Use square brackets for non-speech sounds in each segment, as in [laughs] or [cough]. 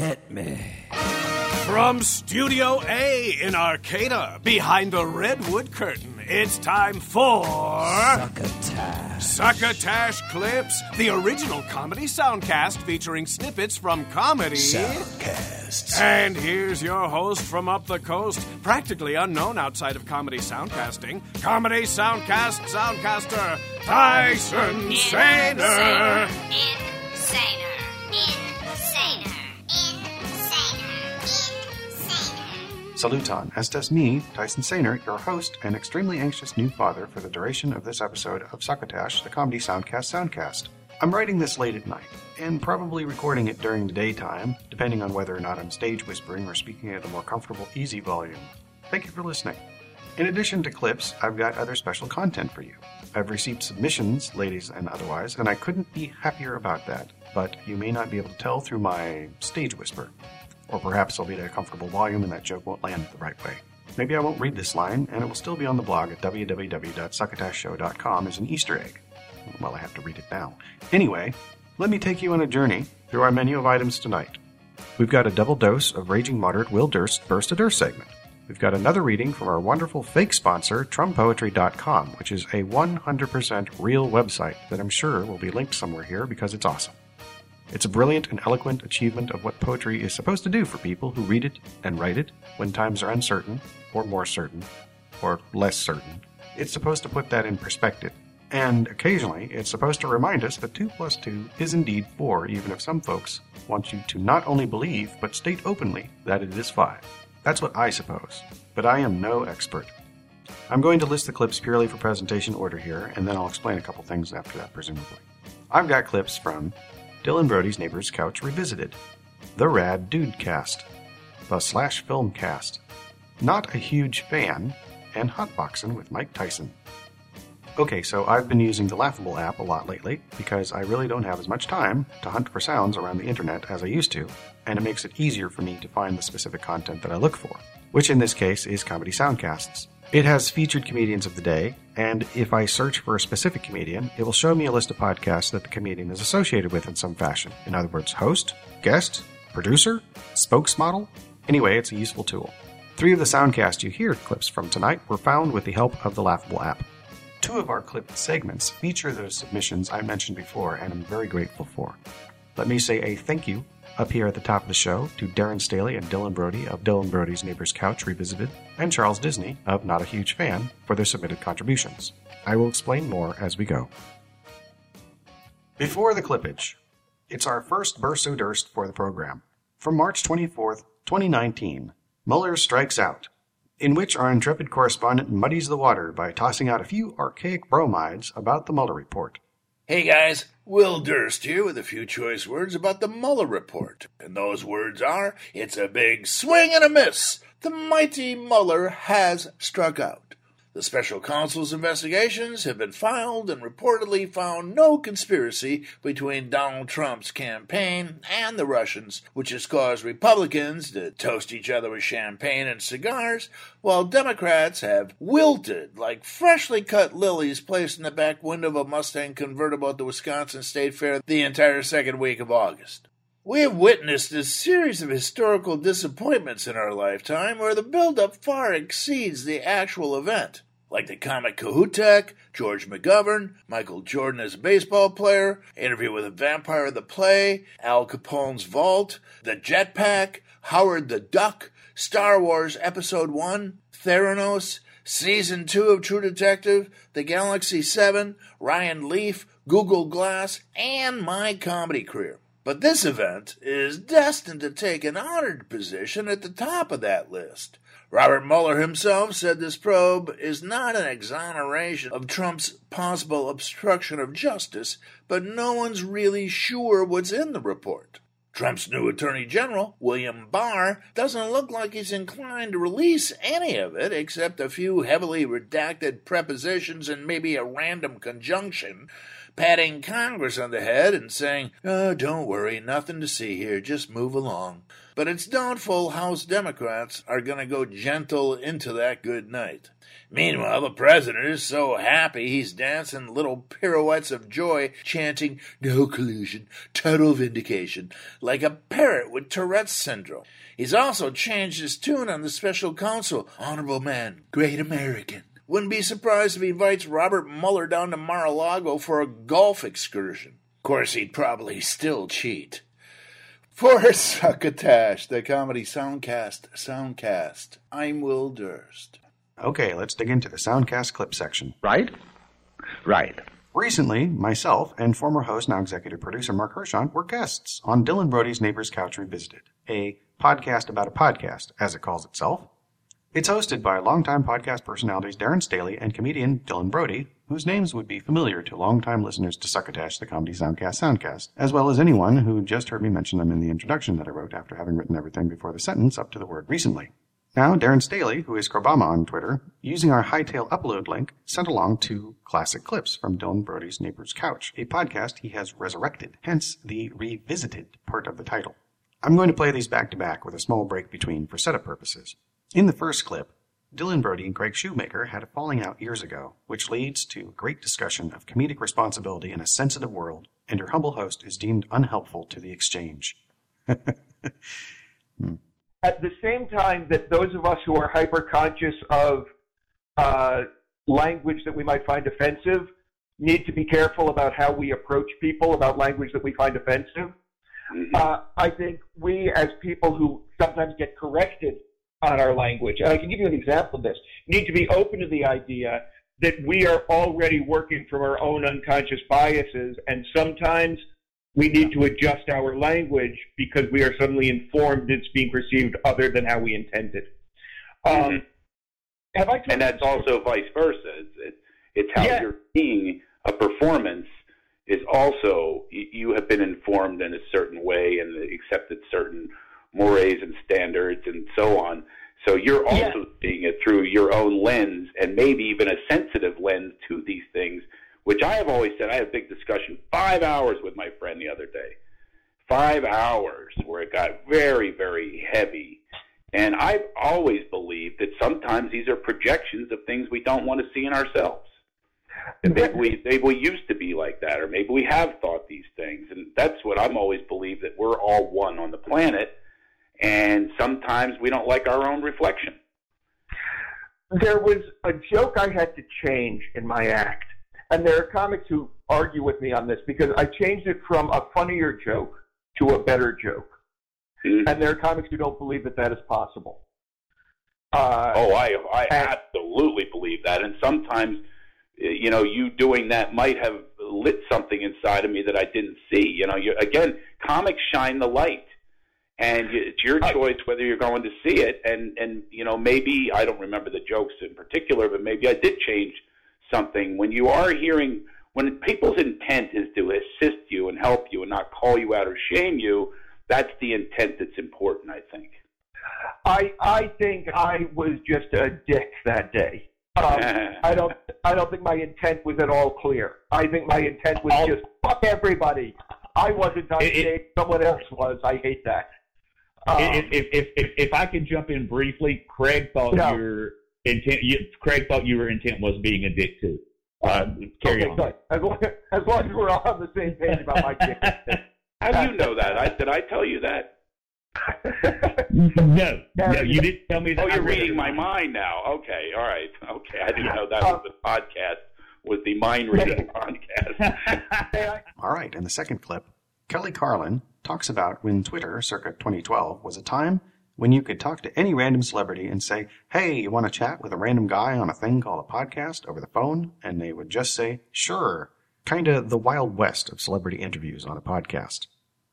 Hit me. From Studio A in Arcata, behind the redwood curtain, it's time for Succotash. Succotash Clips, the original comedy soundcast featuring snippets from comedy. Soundcasts. And here's your host from up the coast, practically unknown outside of comedy soundcasting, comedy soundcast soundcaster Tyson Sainer. Saluton, estes me, Tyson Sainer, your host and extremely anxious new father for the duration of this episode of Succotash, the Comedy Soundcast Soundcast. I'm writing this late at night, and probably recording it during the daytime, depending on whether or not I'm stage whispering or speaking at a more comfortable, easy volume. Thank you for listening. In addition to clips, I've got other special content for you. I've received submissions, ladies and otherwise, and I couldn't be happier about that, but you may not be able to tell through my stage whisper. Or perhaps I'll be at a comfortable volume and that joke won't land the right way. Maybe I won't read this line, and it will still be on the blog at www.succotashshow.com as an Easter egg. Well, I have to read it now. Anyway, let me take you on a journey through our menu of items tonight. We've got a double dose of Raging Moderate Will Durst Burst a Durst segment. We've got another reading from our wonderful fake sponsor, TrumPoetry.com, which is a 100% real website that I'm sure will be linked somewhere here because it's awesome. It's a brilliant and eloquent achievement of what poetry is supposed to do for people who read it and write it when times are uncertain, or more certain, or less certain. It's supposed to put that in perspective. And occasionally, it's supposed to remind us that 2 plus 2 is indeed 4, even if some folks want you to not only believe, but state openly that it is 5. That's what I suppose, but I am no expert. I'm going to list the clips purely for presentation order here, and then I'll explain a couple things after that, presumably. I've got clips from Dylan Brody's Neighbor's Couch Revisited, The Rad Dude Cast, The Slash Film Cast, Not a Huge Fan, and Hotboxin' with Mike Tyson. Okay, so I've been using the Laughable app a lot lately because I really don't have as much time to hunt for sounds around the internet as I used to, and it makes it easier for me to find the specific content that I look for, which in this case is comedy soundcasts. It has featured comedians of the day, and if I search for a specific comedian, it will show me a list of podcasts that the comedian is associated with in some fashion. In other words, host, guest, producer, spokesmodel. Anyway, it's a useful tool. Three of the soundcasts you hear clips from tonight were found with the help of the Laughable app. Two of our clipped segments feature those submissions I mentioned before, and I'm very grateful for. Let me say a thank you up here at the top of the show to Darren Staley and Dylan Brody of Dylan Brody's Neighbor's Couch Revisited, and Charles Disney of Not a Huge Fan for their submitted contributions. I will explain more as we go. Before the clippage, it's our first burst o durst for the program. From March 24th, 2019, Mueller strikes out, in which our intrepid correspondent muddies the water by tossing out a few archaic bromides about the Mueller report. Hey guys, Will Durst here with a few choice words about the Mueller report. And those words are it's a big swing and a miss. The mighty Mueller has struck out. The special counsel's investigations have been filed and reportedly found no conspiracy between Donald Trump's campaign and the Russians, which has caused Republicans to toast each other with champagne and cigars, while Democrats have wilted like freshly cut lilies placed in the back window of a Mustang convertible at the Wisconsin State Fair the entire second week of August. We have witnessed a series of historical disappointments in our lifetime where the build-up far exceeds the actual event. Like the comic Kohoutek, George McGovern, Michael Jordan as a baseball player, Interview with a Vampire the Play, Al Capone's Vault, The Jetpack, Howard the Duck, Star Wars Episode 1, Theranos, Season 2 of True Detective, The Galaxy 7, Ryan Leaf, Google Glass, and my comedy career. But this event is destined to take an honored position at the top of that list. Robert Mueller himself said this probe is not an exoneration of Trump's possible obstruction of justice, but no one's really sure what's in the report. Trump's new Attorney General, William Barr, doesn't look like he's inclined to release any of it except a few heavily redacted prepositions and maybe a random conjunction patting Congress on the head and saying, Oh, don't worry, nothing to see here, just move along. But it's doubtful House Democrats are going to go gentle into that good night. Meanwhile, the president is so happy he's dancing little pirouettes of joy, chanting, No collusion, total vindication, like a parrot with Tourette's syndrome. He's also changed his tune on the special counsel, Honorable Man, Great American. Wouldn't be surprised if he invites Robert Mueller down to Mar-a-Lago for a golf excursion. Of course, he'd probably still cheat. For Succotash, the comedy soundcast, soundcast, I'm Will Durst. Okay, let's dig into the Soundcast clip section. Right? Right. Recently, myself and former host, now executive producer Mark Hershon, were guests on Dylan Brody's Neighbor's Couch Revisited, a podcast about a podcast, as it calls itself. It's hosted by longtime podcast personalities Darren Staley and comedian Dylan Brody, whose names would be familiar to longtime listeners to Succotash, the Comedy Soundcast Soundcast, as well as anyone who just heard me mention them in the introduction that I wrote after having written everything before the sentence up to the word recently. Now, Darren Staley, who is Crobama on Twitter, using our Hightail upload link, sent along two classic clips from Dylan Brody's Neighbor's Couch, a podcast he has resurrected, hence the revisited part of the title. I'm going to play these back to back with a small break between for setup purposes. In the first clip, Dylan Brody and Craig Shoemaker had a falling out years ago, which leads to a great discussion of comedic responsibility in a sensitive world, and your humble host is deemed unhelpful to the exchange. [laughs] at the same time that those of us who are hyper conscious of uh, language that we might find offensive need to be careful about how we approach people about language that we find offensive. Uh, I think we, as people who sometimes get corrected on our language, and I can give you an example of this, You need to be open to the idea that we are already working from our own unconscious biases, and sometimes we need to adjust our language because we are suddenly informed it's being perceived other than how we intended. Um, Have I? and that's also vice versa. It's, it, it's how Yeah. you're seeing a performance is also you have been informed in a certain way and accepted certain mores and standards and so on. So you're also Yeah. seeing it through your own lens and maybe even a sensitive lens to these things, which I have always said. I had a big discussion, five hours with my friend the other day. Five hours where it got very, very heavy. And I've always believed that sometimes these are projections of things we don't want to see in ourselves. That maybe we, maybe we used to be like that, or maybe we have thought these things. And that's what I'm always believed that we're all one on the planet. And sometimes we don't like our own reflection. there was a joke I had to change in my act, and there are comics who argue with me on this because I changed it from a funnier joke to a better joke, Mm. and there are comics who don't believe that that is possible. Uh, Oh, I I And- absolutely believe that, and sometimes, you know, you doing that might have lit something inside of me that I didn't see. You know, you again, comics shine the light, and it's your choice whether you're going to see it. And and you know, maybe I don't remember the jokes in particular, but maybe I did change something when you are hearing when people's intent is to assist you and help you and not call you out or shame you. That's the intent that's important, I think. I I think I was just a dick that day. Um, [laughs] I don't I don't think my intent was at all clear. I think my intent was just fuck everybody. I wasn't on it- stage. Someone else was. I hate that. Um, if, if, if, if, if I could jump in briefly, Craig thought No. your intent. You, Craig thought your intent was being a dick too. Uh, carry okay, on. good. As long, as long as we're all on the same page about my dick. [laughs] How do you know that? I did I tell you that? [laughs] No, no, you didn't tell me that. Oh, you're reading my mind now. Okay, all right. Okay, I didn't know that was the podcast. Was the mind reading [laughs] podcast? All right, in the second clip, Kelly Carlin talks about when Twitter, circa 2012, was a time when you could talk to any random celebrity and say, Hey, you want to chat with a random guy on a thing called a podcast over the phone? And they would just say, Sure. Kinda the wild west of celebrity interviews on a podcast.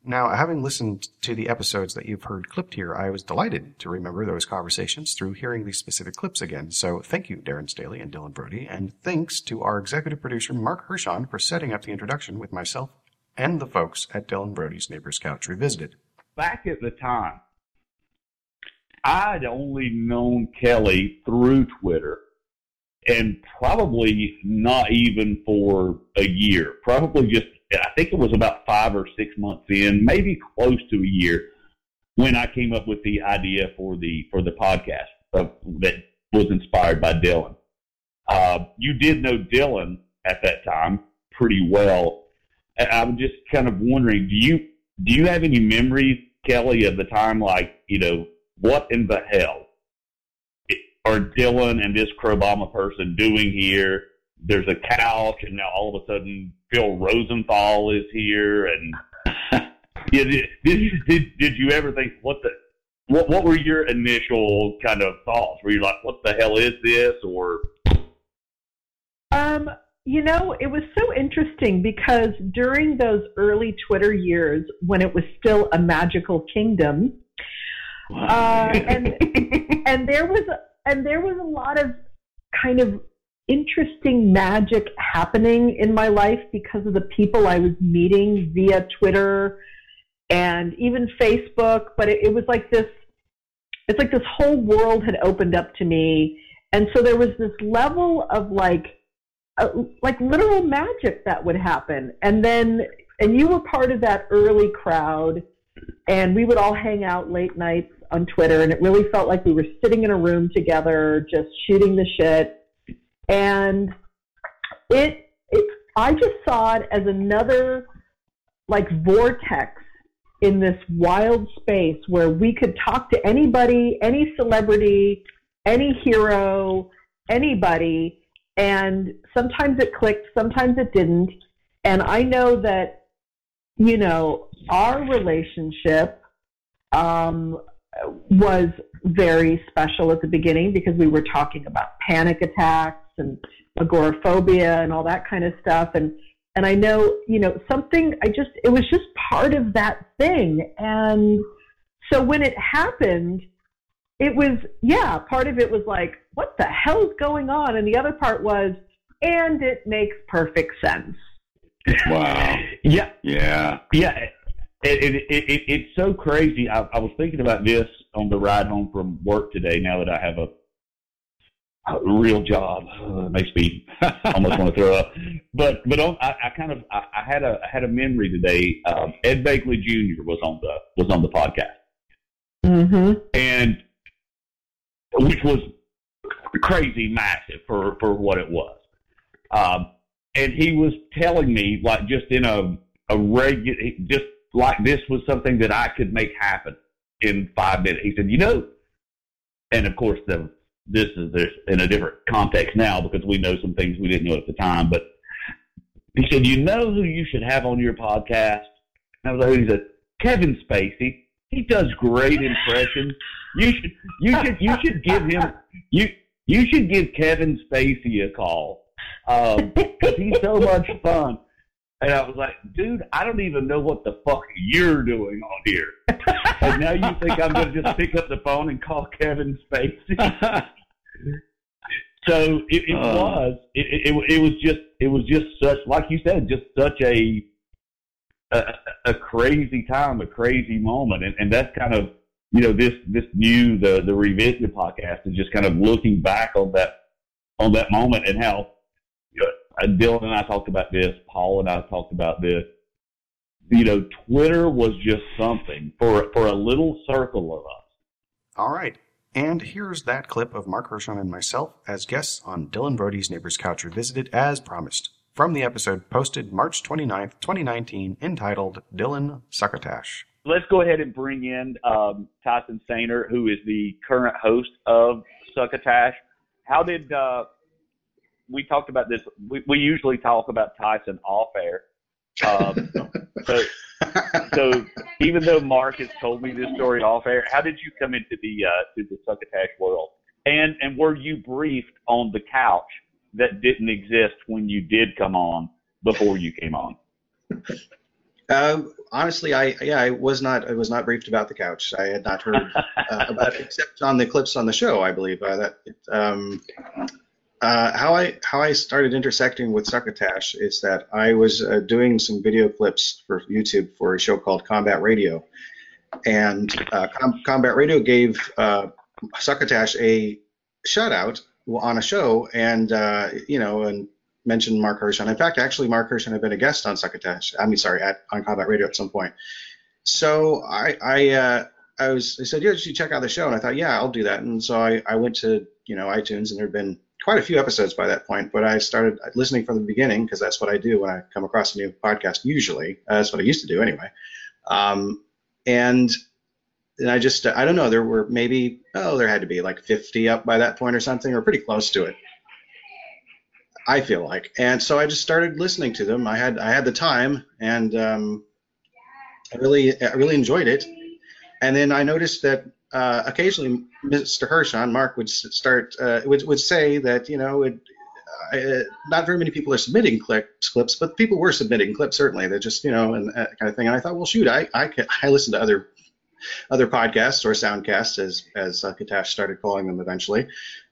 Now, having listened to the episodes that you've heard clipped here, I was delighted to remember those conversations through hearing these specific clips again. So thank you, Darren Staley and Dylan Brody, and thanks to our executive producer, Mark Hershon, for setting up the introduction with myself and the folks at Dylan Brody's Neighbor's Couch Revisited. Back at the time, I'd only known Kelly through Twitter, and probably not even for a year. Probably just, I think it was about five or six months in, maybe close to a year, when I came up with the idea for the for the podcast of, that was inspired by Dylan. Uh, you did know Dylan at that time pretty well. I'm just kind of wondering, do you do you have any memories, Kelly, of the time like you know what in the hell are Dylan and this Crobama person doing here? There's a couch, and now all of a sudden Phil Rosenthal is here, and [laughs] did, did you did, did you ever think what the what what were your initial kind of thoughts? Were you like, what the hell is this, or Um, you know, it was so interesting because during those early Twitter years when it was still a magical kingdom, uh, and and there was and there was a lot of kind of interesting magic happening in my life because of the people I was meeting via Twitter and even Facebook. But it, it was like this. It's like this whole world had opened up to me, and so there was this level of like uh, like literal magic that would happen. And then, and you were part of that early crowd, and we would all hang out late nights on Twitter, and it really felt like we were sitting in a room together, just shooting the shit. And it, it I just saw it as another like vortex in this wild space where we could talk to anybody, any celebrity, any hero, anybody, and sometimes it clicked, sometimes it didn't. And I know that, you know, our relationship um, was very special at the beginning because we were talking about panic attacks and agoraphobia and all that kind of stuff. And and I know, you know, something I just it was just part of that thing. And so when it happened, it was yeah, part of it was like, what the hell's going on? And the other part was, and it makes perfect sense. Wow. [laughs] yeah, Yeah. yeah. It, it, it, it, it's so crazy. I, I was thinking about this on the ride home from work today. Now that I have a, a real job, uh, it makes me [laughs] almost want to throw up. But but on, I, I kind of I, I had a I had a memory today. Um, Ed Begley Jr. was on the was on the podcast, Mm-hmm. and which was crazy massive for for what it was. Um, and he was telling me like just in a a regular just like this was something that I could make happen in five minutes. He said, you know, and of course the this is this in a different context now because we know some things we didn't know at the time. But he said, you know who you should have on your podcast? And I was like, he said, Kevin Spacey. He does great impressions. You should you should you should give him you you should give Kevin Spacey a call because he's so much fun. And I was like, dude, I don't even know what the fuck you're doing on here. and now you think I'm going to just pick up the phone and call Kevin Spacey? so it, it Uh. was, it, it, it was just, it was just such, like you said, just such a, a, a crazy time, a crazy moment. And, and that's kind of, you know, this, this new, the, the revisited podcast is just kind of looking back on that, on that moment and how, uh, Dylan and I talked about this. Paul and I talked about this. You know, Twitter was just something for for a little circle of us. All right. And here's that clip of Mark Hershon and myself as guests on Dylan Brody's Neighbor's Couch Revisited as promised from the episode posted March 29th, 2019, entitled Dylan Succotash. Let's go ahead and bring in um, Tyson Sainer, who is the current host of Succotash. How did uh, we talked about this? We, we usually talk about Tyson off air. Um, so, so even though Mark has told me this story off air, how did you come into the uh, to the succotash world? And and were you briefed on the couch that didn't exist when you did come on before you came on? Um, honestly, I yeah, I was not I was not briefed about the couch. I had not heard uh, about it except on the clips on the show. I believe uh, that um, uh, how I how I started intersecting with Succotash is that I was uh, doing some video clips for YouTube for a show called Combat Radio, and uh, Com- Combat Radio gave Succotash a shout out on a show and uh, you know and mentioned Mark Hershon. In fact, actually, Mark Hershon had been a guest on Succotash. I mean, sorry, at on Combat Radio at some point. So I I uh, I was I said, yeah, you should check out the show, and I thought, yeah, I'll do that. And so I I went to you know iTunes, and there had been quite a few episodes by that point, but I started listening from the beginning because that's what I do when I come across a new podcast. Usually, uh, that's what I used to do anyway. Um, and and I just I don't know. There were maybe oh there had to be like 50 up by that point or something, or pretty close to it. I feel like, and so I just started listening to them. I had I had the time, and um, I really I really enjoyed it. And then I noticed that uh, occasionally Mr. Hershon, Mark would start uh, would would say that you know it, uh, not very many people are submitting clips, clips, but people were submitting clips certainly. They're just you know and kind of thing. And I thought, well, shoot, I I, can, I listen to other other podcasts or soundcasts as as uh, Katash started calling them eventually.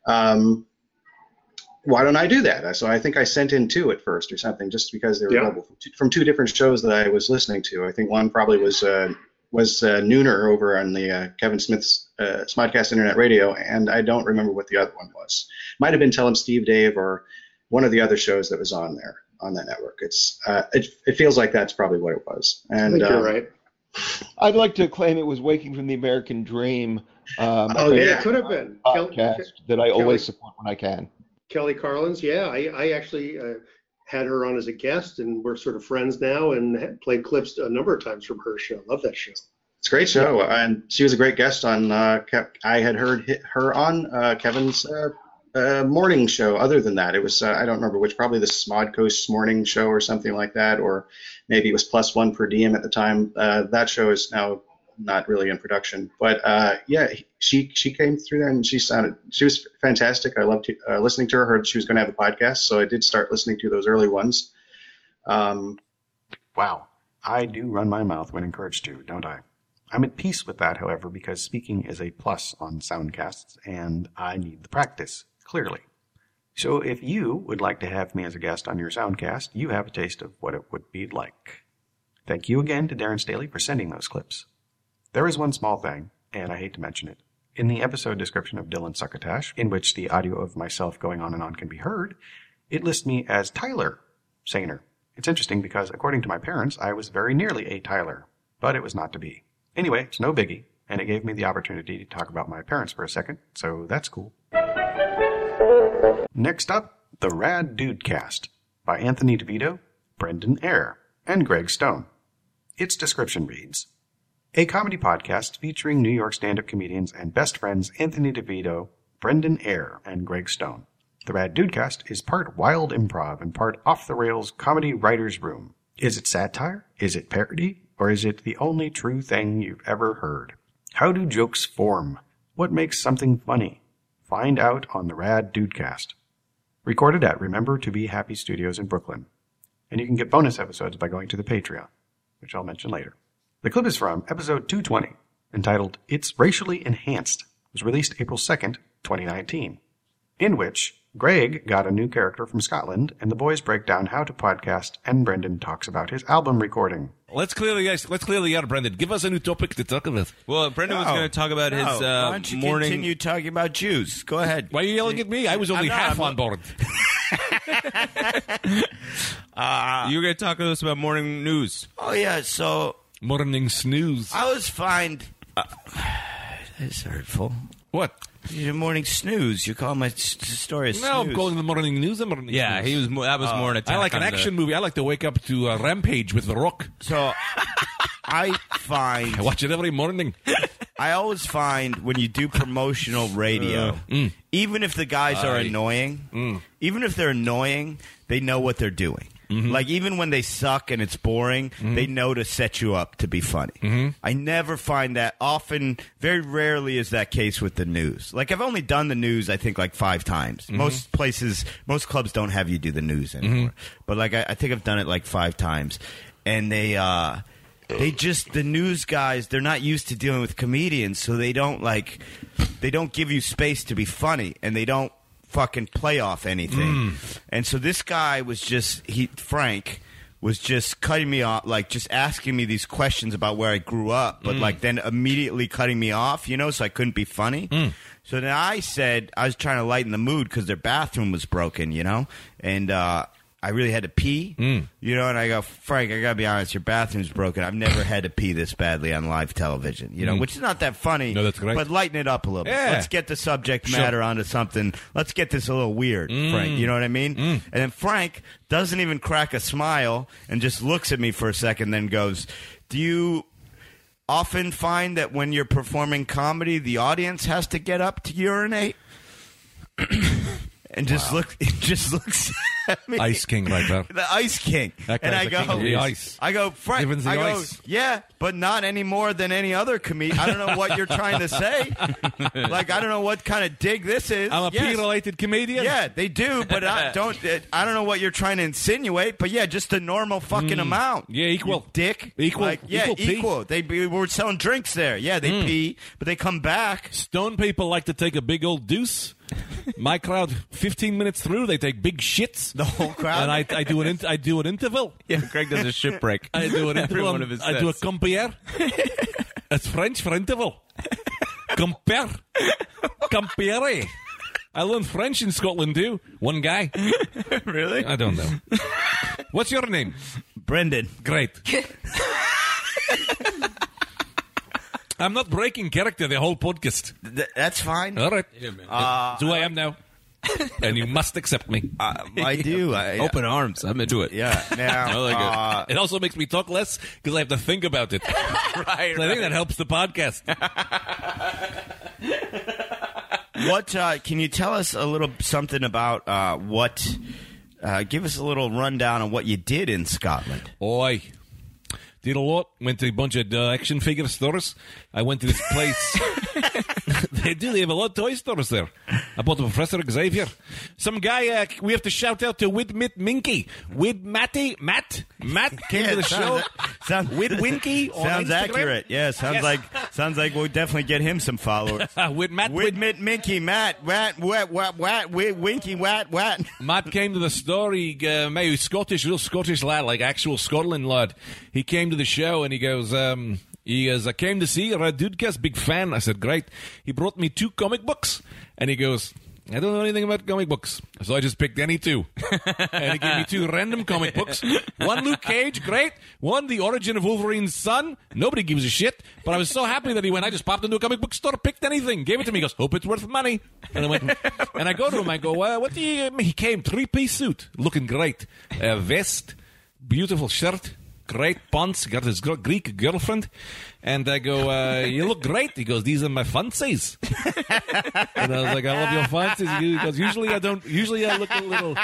Um, why don't I do that? So I think I sent in two at first or something, just because they were Yeah. from two, from two different shows that I was listening to. I think one probably was uh, was uh, Nooner over on the uh, Kevin Smith's uh, Smodcast Internet Radio, and I don't remember what the other one was. Might have been Tell Him Steve Dave or one of the other shows that was on there on that network. It's uh, it, it feels like that's probably what it was. And I think you're um, right. I'd like to claim it was Waking from the American Dream. Um, Oh, Yeah, yeah. it could have been. Kel- podcast that I always support when I can. Kelly Carlins, yeah, I, I actually uh, had her on as a guest, and we're sort of friends now, and played clips a number of times from her show. Love that show. It's a great show, and she was a great guest on. Uh, Kev- I had heard hi- her on uh, Kevin's uh, morning show. Other than that, it was uh, I don't remember which, probably the SModCo morning show or something like that, or maybe it was Plus One per diem at the time. Uh, that show is now not really in production, but uh, yeah, she she came through there and she sounded she was fantastic. I loved uh, listening to her. Heard she was going to have a podcast, so I did start listening to those early ones. Um, Wow. I do run my mouth when encouraged to, don't I? I'm at peace with that, however, because speaking is a plus on soundcasts, and I need the practice, clearly. So if you would like to have me as a guest on your soundcast, you have a taste of what it would be like. Thank you again to Darren Staley for sending those clips. There is one small thing, and I hate to mention it. In the episode description of Dylan Succotash, in which the audio of myself going on and on can be heard, it lists me as Tyler Sainer. It's interesting because, according to my parents, I was very nearly a Tyler, but it was not to be. Anyway, it's no biggie, and it gave me the opportunity to talk about my parents for a second, so that's cool. Next up, The Rad Dude Cast by Anthony DeVito, Brendan Eyre, and Greg Stone. Its description reads A comedy podcast featuring New York stand up comedians and best friends Anthony DeVito, Brendan Eyre, and Greg Stone. The Rad Dudecast is part wild improv and part off the rails comedy writer's room. Is it satire? Is it parody? Or is it the only true thing you've ever heard? How do jokes form? What makes something funny? Find out on the Rad Dudecast. Recorded at Remember to Be Happy Studios in Brooklyn. And you can get bonus episodes by going to the Patreon, which I'll mention later. The clip is from episode 220, entitled It's Racially Enhanced. Was released April 2nd, 2019, in which Greg got a new character from Scotland, and the boys break down how to podcast, and Brendan talks about his album recording. Let's clearly, guys, let's clearly out, Brendan. Give us a new topic to talk about. Well, Brendan was No. going to talk about his No. uh, Why don't you morning. continue talking about Jews? Go ahead. Why are you yelling at me? I was only I'm not- half I'm on board. [laughs] Uh, you were going to talk to us about morning news. oh yeah, so Morning snooze. I was fine. Uh, [sighs] that's hurtful. What? Your morning snooze. You call my s- story a snooze. No, I'm calling the morning news the morning Yeah, snooze. he was. mo- That was more an I like an on the- action movie. I like to wake up to uh, Rampage with The Rock. So I find [laughs] I watch it every morning. I always find when you do promotional radio, Uh, mm. even if the guys are Aye. annoying, Mm. even if they're annoying, they know what they're doing. Mm-hmm. Like even when they suck and it's boring, they know to set you up to be funny. Mm-hmm. I never find that often. Very rarely is that case with the news. Like I've only done the news, I think, like five times. Mm-hmm. Most places, most clubs don't have you do the news anymore. But like I, I think I've done it like five times, and they. uh they just the news guys they're not used to dealing with comedians so they don't like they don't give you space to be funny and they don't fucking play off anything and so this guy was just he frank was just cutting me off, like just asking me these questions about where I grew up, but Mm. like then immediately cutting me off, you know, so I couldn't be funny. Mm. So then I said I was trying to lighten the mood because their bathroom was broken, you know, and uh, I really had to pee, Mm. you know. And I go, Frank, I gotta be honest, your bathroom's broken. I've never had to pee this badly on live television, you know, Mm. which is not that funny. No, that's great. But lighten it up a little. Yeah. bit. Let's get the subject Sure. matter onto something. Let's get this a little weird, Mm. Frank. You know what I mean? Mm. And then Frank doesn't even crack a smile and just looks at me for a second, then goes, "Do you?" Often find that when you're performing comedy, the audience has to get up to urinate, [coughs] and just look, it [laughs] just looks at [laughs] me. Ice King right there. the Ice King. That and I the go, king of the ice. I go, Frank. Given's the I go, ice. yeah, but not any more than any other comedian. I don't know what you're trying to say. [laughs] like, I don't know what kind of dig this is. I'm a Yes. pee-related comedian. Yeah, they do, but I [laughs] don't. I don't know what you're trying to insinuate. But yeah, just the normal fucking Mm. amount. Yeah, equal. You dick. Equal. Like, yeah, Equal equal. They we were selling drinks there. Yeah, they Mm. pee, but they come back. Stone people like to take a big old deuce. [laughs] My crowd, 15 minutes through, they take big shits. The whole crowd. And I, I do an int- I do an interval. Yeah, Greg does a shit break. [laughs] I do an Every interval. one of his I do a sets. compare. it's [laughs] French for interval. Compare. Compare. I learned French in Scotland too. One guy. really? I don't know. What's your name? Brendan. Great. I'm not breaking character the whole podcast. Th- that's fine. All right. Uh, That's who I am now. [laughs] and you must accept me. Uh, I [laughs] do. I, Open arms. I'm into it. Yeah. Now, [laughs] I like it. uh, It also makes me talk less because I have to think about it. right, So I think that helps the podcast. what uh, can you tell us a little something about uh, what? Uh, give us a little rundown on what you did in Scotland. Oi. Did a lot. Went to a bunch of uh, action figure stores. I went to this place. [laughs] they do. They have a lot of toy stores there. I bought a Professor Xavier. Some guy. Uh, we have to shout out to Widmit Minky. Wid Matty Matt Matt came to the show. Sounds, Wid Winky. [laughs] on sounds Instagram. accurate. Yeah, sounds Yes. like sounds like we'll definitely get him some followers. [laughs] With Matt. Wid- Widmit, Minky, Matt, Wat, Wat, Wat, Wat, Wid, Winky, Wat, Wat. Matt came to the store. He, uh, mate, Scottish, real Scottish lad, like actual Scotland lad. He came the show and he goes, um, he goes, I came to see Red Dudecast, big fan. I said, great. He brought me two comic books and he goes, I don't know anything about comic books, so I just picked any two. [laughs] and he gave me two random comic books. One Luke Cage, great. One The Origin of Wolverine's Son. Nobody gives a shit. But I was so happy that he went, I just popped into a comic book store, picked anything, gave it to me. He goes, hope it's worth money. And I went, [laughs] and I go to him, I go, uh, what do you, he came, three piece suit, looking great. Uh, vest, beautiful shirt, great pants, got his Greek girlfriend. And I go, uh, you look great. He goes, these are my fancies. [laughs] and I was like, I love your fancies. He goes, usually I don't, usually I look a little,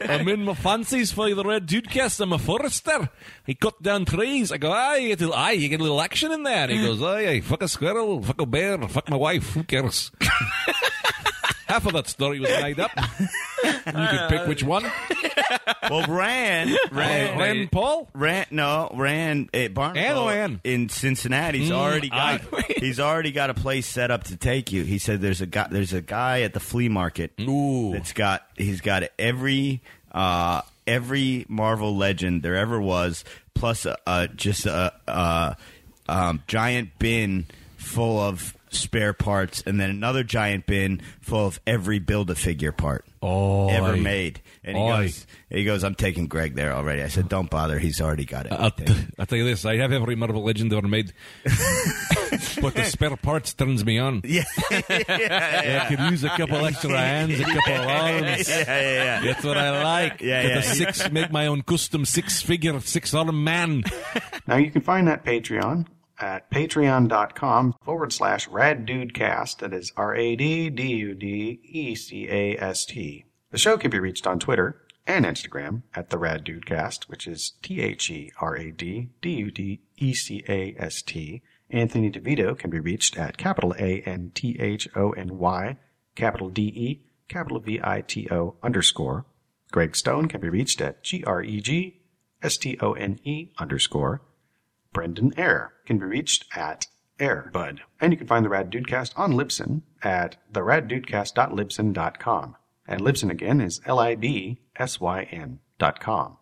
I'm in my fancies for the Red Dudecast. I'm a forester. He cut down trees. I go, aye, you get, aye, you get a little action in there. He goes, aye, aye, fuck a squirrel, fuck a bear, fuck my wife. Who cares? [laughs] Half of that story was made up. You could pick which one. [laughs] Well, Rand, Rand, Rand Paul? Rand, no, Rand at Barnacle Ann in Cincinnati. He's Mm, already got aye. [laughs] he's already got a place set up to take you. He said there's a guy there's a guy at the flea market Ooh. that's got he's got every uh, every Marvel legend there ever was, plus a, a just a, a um, giant bin full of spare parts, and then another giant bin full of every build a figure part Oh, ever made. And he Aye. goes, he goes, I'm taking Greg there already. I said, don't bother. He's already got it. I'll, t- [laughs] I'll tell you this: I have every Marvel legend ever made, [laughs] but the spare parts turns me on. yeah, [laughs] I could use a couple extra hands, a couple arms. yeah, yeah, yeah. That's what I like. Yeah, Get yeah. a six, make my own custom six-figure, six-arm man. Now you can find that Patreon at patreon.com forward slash raddudecast. That is R A D D U D E C A S T. The show can be reached on Twitter and Instagram at the Rad Dudecast, which is T H E R A D D U D E C A S T. Anthony DeVito can be reached at capital A N T H O N Y, capital D E, capital V I T O underscore. Greg Stone can be reached at G R E G S T O N E underscore. Brendan Eyre can be reached at airbud. And you can find the Rad Dudecast on Libsyn at theraddudecast.libsyn.com. And Libsyn again is L I B S Y N dot com.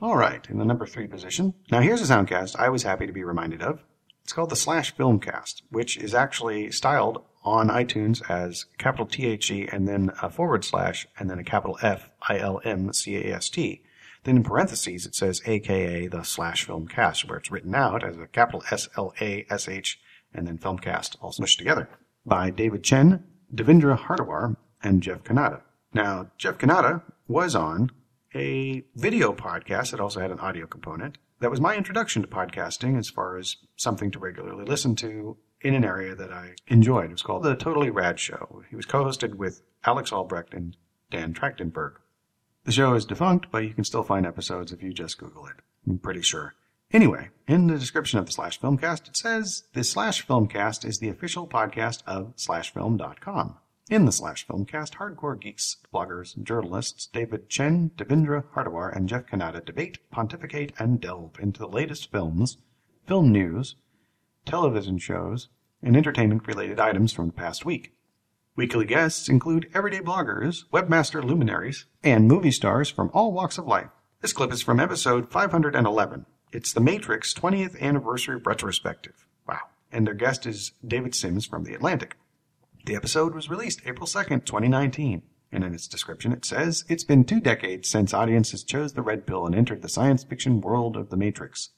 All right, in the number three position. Now here's a soundcast I was happy to be reminded of. It's called the Slash Filmcast, which is actually styled on iTunes as capital T H E and then a forward slash and then a capital F I L M C A S T. Then in parentheses it says AKA the Slash Filmcast, where it's written out as a capital S L A S H and then Filmcast, all smushed together, by David Chen, Devindra Hardawar, and Jeff Cannata. Now, Jeff Cannata was on a video podcast that also had an audio component. That was my introduction to podcasting as far as something to regularly listen to in an area that I enjoyed. It was called The Totally Rad Show. He was co-hosted with Alex Albrecht and Dan Trachtenberg. The show is defunct, but you can still find episodes if you just Google it. I'm pretty sure. Anyway, in the description of the Slash Filmcast, it says the Slash Filmcast is the official podcast of SlashFilm.com. In the Slash Filmcast, hardcore geeks, bloggers, journalists David Chen, Devindra Hardawar, and Jeff Cannata debate, pontificate, and delve into the latest films, film news, television shows, and entertainment-related items from the past week. Weekly guests include everyday bloggers, webmaster luminaries, and movie stars from all walks of life. This clip is from episode 511. It's the Matrix 20th Anniversary Retrospective. Wow. And their guest is David Sims from The Atlantic. The episode was released April 2nd, 2019. And in its description, it says, It's been two decades since audiences chose the red pill and entered the science fiction world of The Matrix.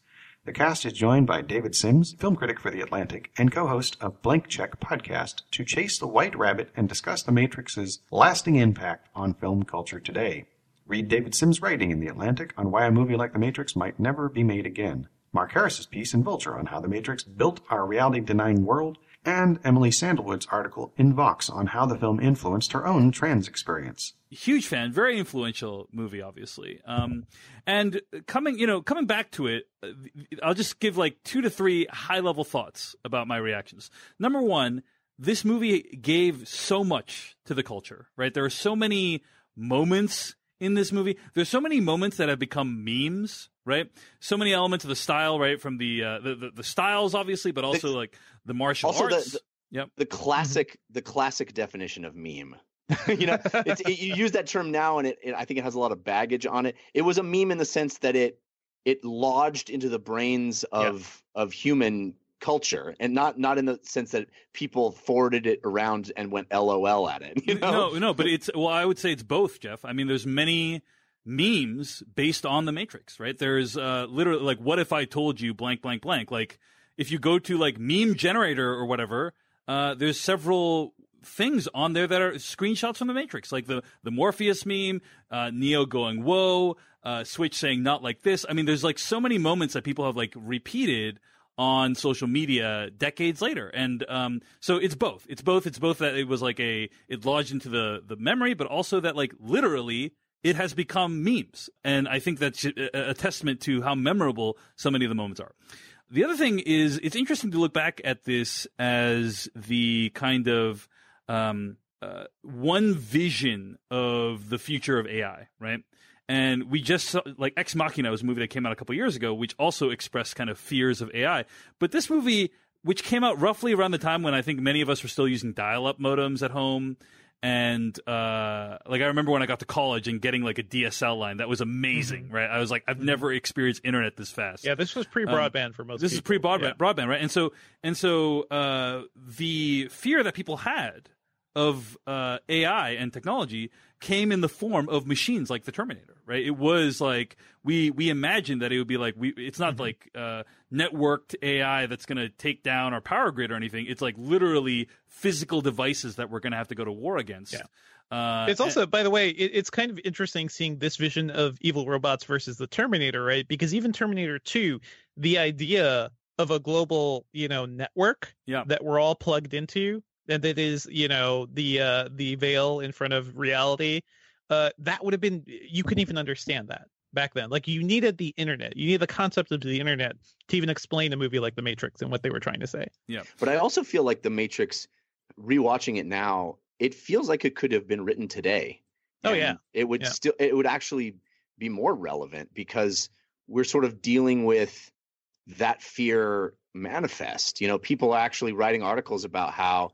The cast is joined by David Sims, film critic for The Atlantic and co-host of Blank Check podcast, to chase the white rabbit and discuss The Matrix's lasting impact on film culture today. Read David Sims' writing in The Atlantic on why a movie like The Matrix might never be made again. Mark Harris's piece in Vulture on how The Matrix built our reality-denying world, and Emily Sandalwood's article in Vox on how the film influenced her own trans experience. Huge fan, very influential movie, obviously. Um, and coming, you know, coming back to it, uh, I'll just give like two to three high level thoughts about my reactions. Number one, this movie gave so much to the culture, right? There are so many moments in this movie. There's so many moments that have become memes, right? So many elements of the style, right? From the uh, the, the, the styles, obviously, but also like the martial also arts. the, the, Yep. the classic the classic definition of meme [laughs] you know [laughs] it's, it, you use that term now and it, it i think it has a lot of baggage on it it was a meme in the sense that it it lodged into the brains of of human culture and not not in the sense that people forwarded it around and went lol at it [laughs] you know No, no, but it's well, I would say it's both, Jeff. I mean, there's many memes based on the Matrix, right? There's uh, literally like, what if I told you blank, blank, blank? Like, if you go to like meme generator or whatever, uh, there's several things on there that are screenshots from the Matrix, like the the Morpheus meme, uh, Neo going whoa, uh, Switch saying not like this. I mean, there's like so many moments that people have like repeated on social media decades later, and um, so it's both. It's both. It's both that it was like a it lodged into the the memory, but also that like literally it has become memes, and I think that's a, a testament to how memorable so many of the moments are. The other thing is, it's interesting to look back at this as the kind of um, uh, one vision of the future of AI, right? And we just saw, like Ex Machina was a movie that came out a couple years ago, which also expressed kind of fears of AI. But this movie, which came out roughly around the time when I think many of us were still using dial-up modems at home, and uh, like I remember when I got to college and getting like a DSL line, that was amazing, right? I was like, I've never experienced internet this fast. Yeah, this was pre-broadband for most. This is pre-broadband, Yeah. broadband, right? And so, and so, uh, the fear that people had of uh, AI and technology came in the form of machines like the Terminator, right? It was like we we imagined that it would be like we. It's not like uh, networked AI that's going to take down our power grid or anything. It's like literally physical devices that we're going to have to go to war against. Uh, it's also, by the way, it, it's kind of interesting seeing this vision of evil robots versus the Terminator, right? Because even Terminator 2, the idea of a global, you know, network Yeah. that we're all plugged into, and that is, you know, the uh, the veil in front of reality, uh, that would have been you couldn't even understand that back then. Like you needed the internet, you need the concept of the internet to even explain a movie like The Matrix and what they were trying to say. Yeah. But I also feel like The Matrix, rewatching it now, it feels like it could have been written today. Oh, yeah. It would Yeah. still it would actually be more relevant because we're sort of dealing with that fear manifest. You know, people are actually writing articles about how,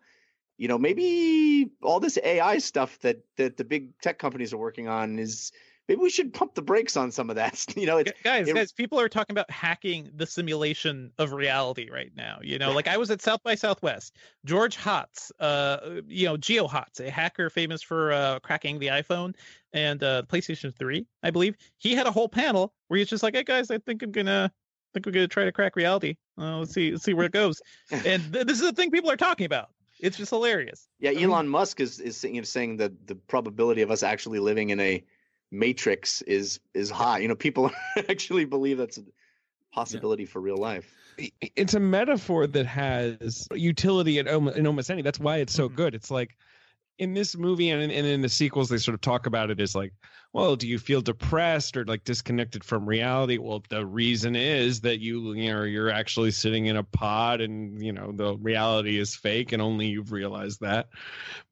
you know, maybe all this AI stuff that that the big tech companies are working on is maybe we should pump the brakes on some of that. [laughs] You know, it's guys, it- guys, people are talking about hacking the simulation of reality right now. You know, like I was at South by Southwest. George Hotz, uh, you know, Geo Hotz, a hacker famous for uh, cracking the iPhone and uh, PlayStation 3, I believe. He had a whole panel where he's just like, "Hey guys, I think I'm gonna, I think we're gonna try to crack reality. Uh, let's see, let's see where it goes." [laughs] and th- this is the thing people are talking about. It's just hilarious. Yeah, I mean- Elon Musk is is you know, saying that the probability of us actually living in a matrix is is high. You know, people [laughs] actually believe that's a possibility for real life. it's a metaphor that has utility in, almo- in almost any. That's why it's so mm-hmm. good. It's like in this movie and in, and in the sequels, they sort of talk about it as like, well, do you feel depressed or like disconnected from reality? Well, the reason is that you, you know, you're actually sitting in a pod and you know the reality is fake, and only you've realized that.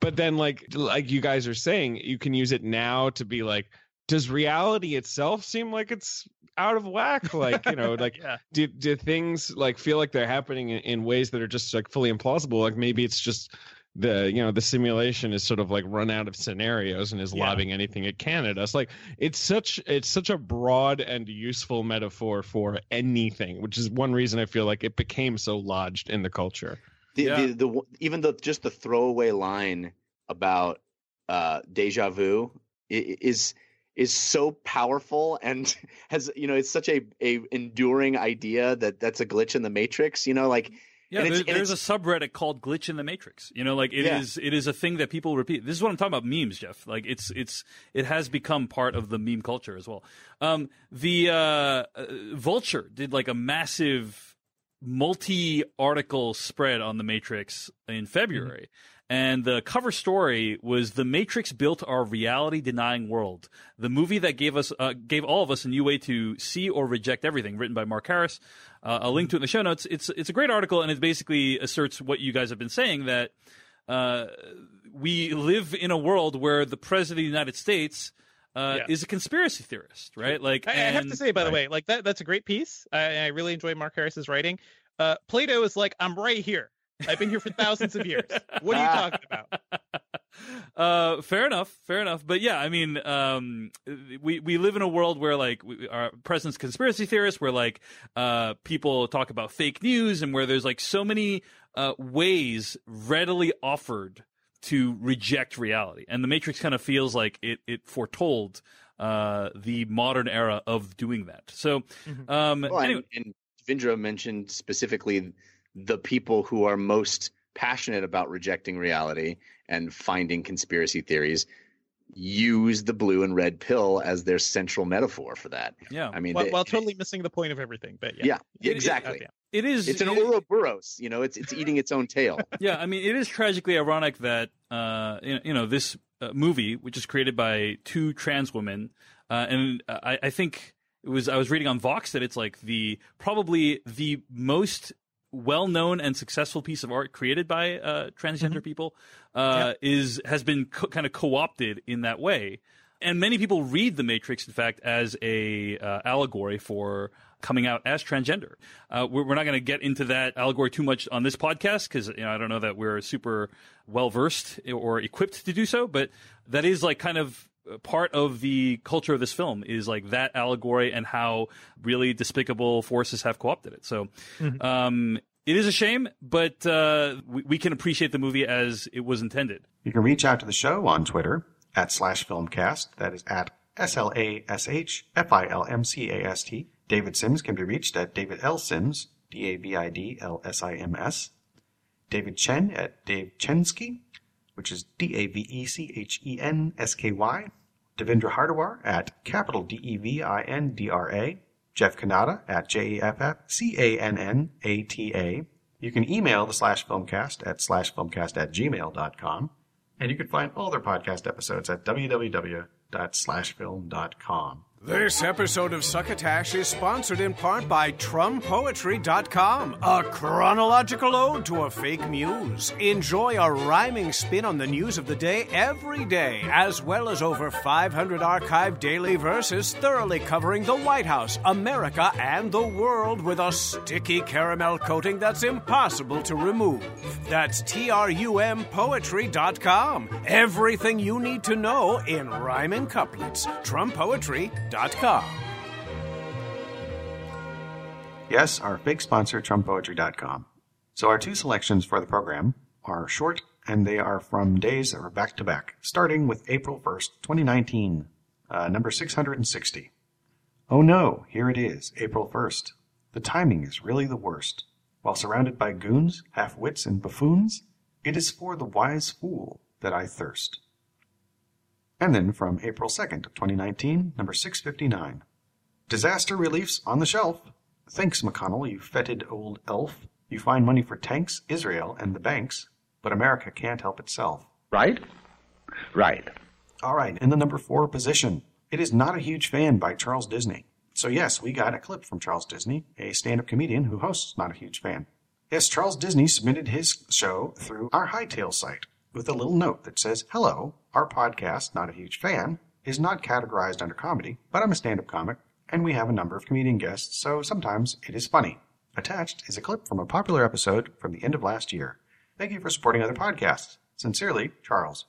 But then, like, like you guys are saying, you can use it now to be like, does reality itself seem like it's out of whack? Like, you know, [laughs] like do do things like feel like they're happening in, in ways that are just like fully implausible? Like maybe it's just the you know the simulation is sort of like run out of scenarios and is lobbing anything it can at us. Like it's such it's such a broad and useful metaphor for anything, which is one reason I feel like it became so lodged in the culture. The, the, the w- even the just the throwaway line about uh, deja vu i- i- is is so powerful and [laughs] has you know it's such a a enduring idea that that's a glitch in the matrix. You know, like Yeah, there, there's a subreddit called "Glitch in the Matrix." You know, like it is Yeah. it is a thing that people repeat. This is what I'm talking about memes, Jeff. Like it's it's it has become part of the meme culture as well. Um, the uh, uh, Vulture did like a massive multi-article spread on the Matrix in February. And the cover story was "The Matrix built our reality-denying world." The movie that gave us, uh, gave all of us a new way to see or reject everything. Written by Mark Harris. Uh, I'll link to it in the show notes. It's it's a great article, and it basically asserts what you guys have been saying that uh, we live in a world where the president of the United States uh, Yeah. is a conspiracy theorist, right? Like, I, I have to say, by the right. way, like that that's a great piece. I, I really enjoy Mark Harris's writing. Uh, Plato is like, I'm right here. I've been here for thousands of years. What are you [laughs] talking about? Uh, fair enough, fair enough. But yeah, I mean, um, we we live in a world where like we, our president's conspiracy theorists, where like uh, people talk about fake news, and where there's like so many uh, ways readily offered to reject reality, and the Matrix kind of feels like it it foretold uh, the modern era of doing that. So, um, Well, and, anyway, and Vindra mentioned specifically the people who are most passionate about rejecting reality and finding conspiracy theories use the blue and red pill as their central metaphor for that. Yeah. I mean, while, they- while totally missing the point of everything, but yeah, yeah, exactly. It is. It's an it- Ouroboros. You know, it's it's eating its own tail. [laughs] yeah, I mean, it is tragically ironic that uh, you know, you know this uh, movie, which is created by two trans women, uh, and I, I think it was I was reading on Vox that it's like the probably the most well-known and successful piece of art created by uh, transgender people uh, is has been co- kind of co-opted in that way, and many people read the Matrix, in fact, as a uh, allegory for coming out as transgender. Uh, we're, we're not going to get into that allegory too much on this podcast because you know I don't know that we're super well versed or equipped to do so, but that is like kind of part of the culture of this film is like that allegory and how really despicable forces have co-opted it. So. Um, it is a shame, but uh, we, we can appreciate the movie as it was intended. You can reach out to the show on Twitter at slash filmcast. That is at S L A S H F I L M C A S T. David Sims can be reached at David L. Sims, D A V I D L S I M S. David Chen at Dave Chensky, which is D A V E C H E N S K Y. Devendra Hardawar at capital D E V I N D R A. Jeff Cannata at J E F F C A N N A T A. You can email the slash filmcast at slash filmcast at gmail.com. And you can find all their podcast episodes at www.slashfilm.com. This episode of Succotash is sponsored in part by TrumPoetry.com, a chronological ode to a fake muse. Enjoy a rhyming spin on the news of the day every day, as well as over 500 archived daily verses thoroughly covering the White House, America, and the world with a sticky caramel coating that's impossible to remove. That's T-R-U-M Poetry.com. Everything you need to know in rhyming couplets. TrumPoetry.com. Yes, our big sponsor, TrumPoetry.com. So our two selections for the program are short, and they are from days that were back to back, starting with April 1st, 2019, uh, number 660. Oh no, here it is, April 1st. The timing is really the worst. While surrounded by goons, half-wits, and buffoons, it is for the wise fool that I thirst. And then from April 2nd of 2019, number 659. Disaster reliefs on the shelf. Thanks, McConnell, you fetid old elf. You find money for tanks, Israel, and the banks, but America can't help itself. Right? Right. All right, in the number four position, it is not a huge fan by Charles Disney. So yes, we got a clip from Charles Disney, a stand-up comedian who hosts Not a Huge Fan. Yes, Charles Disney submitted his show through our Hightail site with a little note that says, Hello, our podcast, Not a Huge Fan, is not categorized under comedy, but I'm a stand-up comic, and we have a number of comedian guests, so sometimes it is funny. Attached is a clip from a popular episode from the end of last year. Thank you for supporting other podcasts. Sincerely, Charles.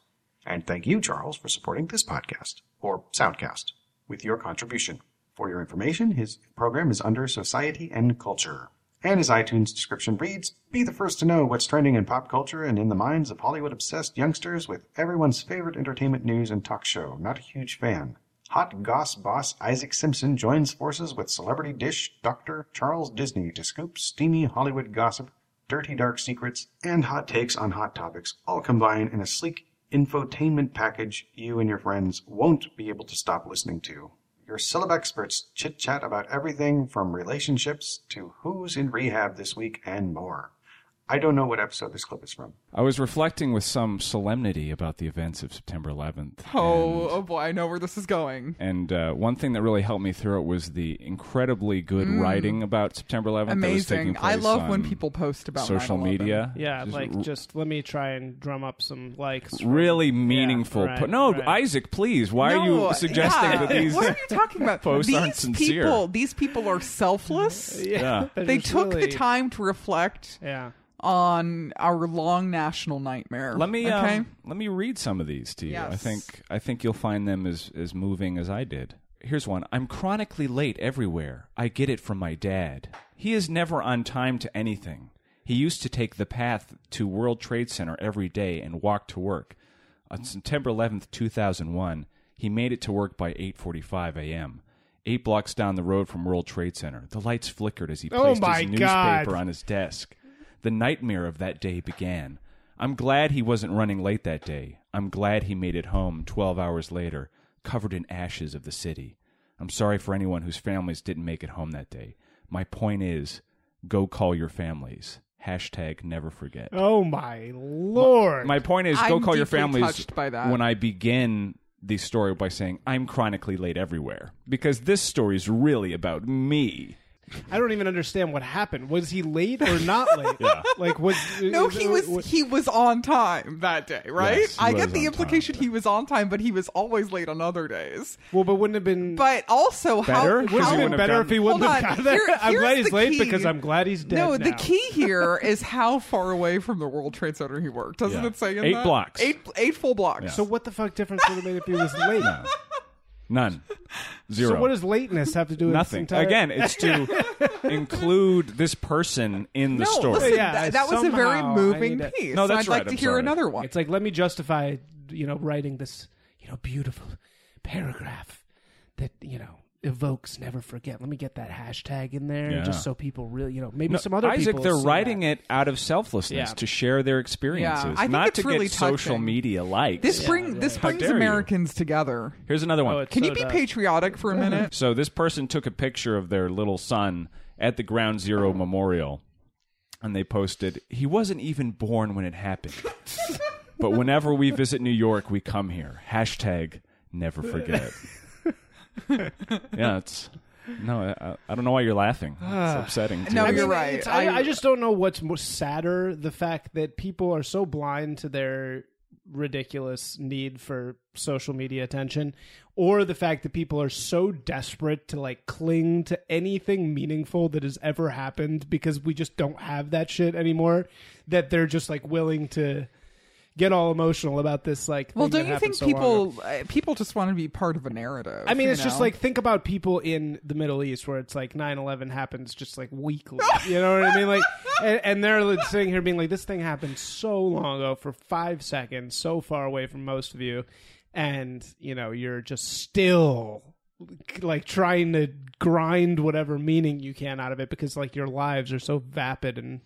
And thank you, Charles, for supporting this podcast, or Soundcast, with your contribution. For your information, his program is under Society and Culture. And his iTunes description reads Be the first to know what's trending in pop culture and in the minds of Hollywood obsessed youngsters with everyone's favorite entertainment news and talk show. Not a huge fan. Hot goss boss Isaac Simpson joins forces with celebrity dish Dr. Charles Disney to scoop steamy Hollywood gossip, dirty dark secrets, and hot takes on hot topics, all combined in a sleek infotainment package you and your friends won't be able to stop listening to. Your celeb experts chit chat about everything from relationships to who's in rehab this week and more. I don't know what episode this clip is from. I was reflecting with some solemnity about the events of September 11th. Oh, oh boy, I know where this is going. And uh, one thing that really helped me through it was the incredibly good Mm. writing about September 11th. that was taking Amazing. I place love when people post about social 9/11. media. Yeah, Just like r- just let me try and drum up some likes. from- really meaningful. Yeah, po- no, right. Isaac, please. Why are you suggesting yeah. that [laughs] these What are you talking about? [laughs] posts these aren't sincere? people, these people are selfless. [laughs] Yeah. They're they took really- the time to reflect Yeah. On our long national nightmare. Let me okay. um, let me read some of these to you. I think I think you'll find them as as moving as I did. Here's one. I'm chronically late everywhere. I get it from my dad. He is never on time to anything. He used to take the path to World Trade Center every day and walk to work. On September 11th, 2001, he made it to work by 8:45 a.m. 8 blocks down the road from World Trade Center. The lights flickered as he Oh placed my his newspaper God. on his desk. The nightmare of that day began. I'm glad he wasn't running late that day. I'm glad he made it home 12 hours later, covered in ashes of the city. I'm sorry for anyone whose families didn't make it home that day. My point is, go call your families. Hashtag never forget. Oh my lord! My point is, go I'm call your deeply families touched by that. when I begin the story by saying, I'm chronically late everywhere. Because this story is really about me. I don't even understand what happened. Was he late or not [laughs] late? Yeah. Like was No, uh, he was he was on time that day, right? Yes, I get the on implication he was on time, but he was always late on other days. Well, but wouldn't have been But also, better. how, Would how have been better if he wouldn't Hold have on. got there. Here- I'm here's glad he's late because I'm glad he's dead. No, the key here is how far away from the World Trade Center he worked. Doesn't Yeah. it say in Eight that? blocks. Eight eight full blocks. So what the fuck difference would it made if he was late? [laughs] None. [laughs] Zero. So what does lateness have to do with Nothing. This entire... Again, it's to [laughs] include this person in the No, story. listen, Yeah, that, that was a very somehow I moving need to- piece. No, that's I'd like right, to I'm hear sorry. another one. It's like let me justify, you know, writing this, you know, beautiful paragraph that you know evokes never forget. Let me get that hashtag in there, Yeah. just so people really, you know, maybe No, some other people. Isaac, people. they're writing that. it out of selflessness Yeah. to share their experiences, I think not it's to really get social media likes. This bring this brings dare you. Americans together. Here's another one. Oh, it Can you be does. patriotic for a minute? So this person took a picture of their little son at the Ground Zero oh. Memorial, and they posted, "He wasn't even born when it happened, but whenever we visit New York, we come here." Hashtag never forget. [laughs] [laughs] yeah, it's no. I, I don't know why you're laughing. It's [sighs] upsetting. to No, me. you're right. It's- I, I just don't know what's more sadder: the fact that people are so blind to their ridiculous need for social media attention, or the fact that people are so desperate to like cling to anything meaningful that has ever happened because we just don't have that shit anymore. That they're just like willing to get all emotional about this. Like, Well, don't you think so people uh, people just want to be part of a narrative? I mean, it's just like think about people in the Middle East where it's like 9/11 happens just like weekly. you know what I mean? Like, [laughs] and, and they're like sitting here being like, "This thing happened so long ago for five seconds, so far away from most of you," and you know you're just still like trying to grind whatever meaning you can out of it because like your lives are so vapid and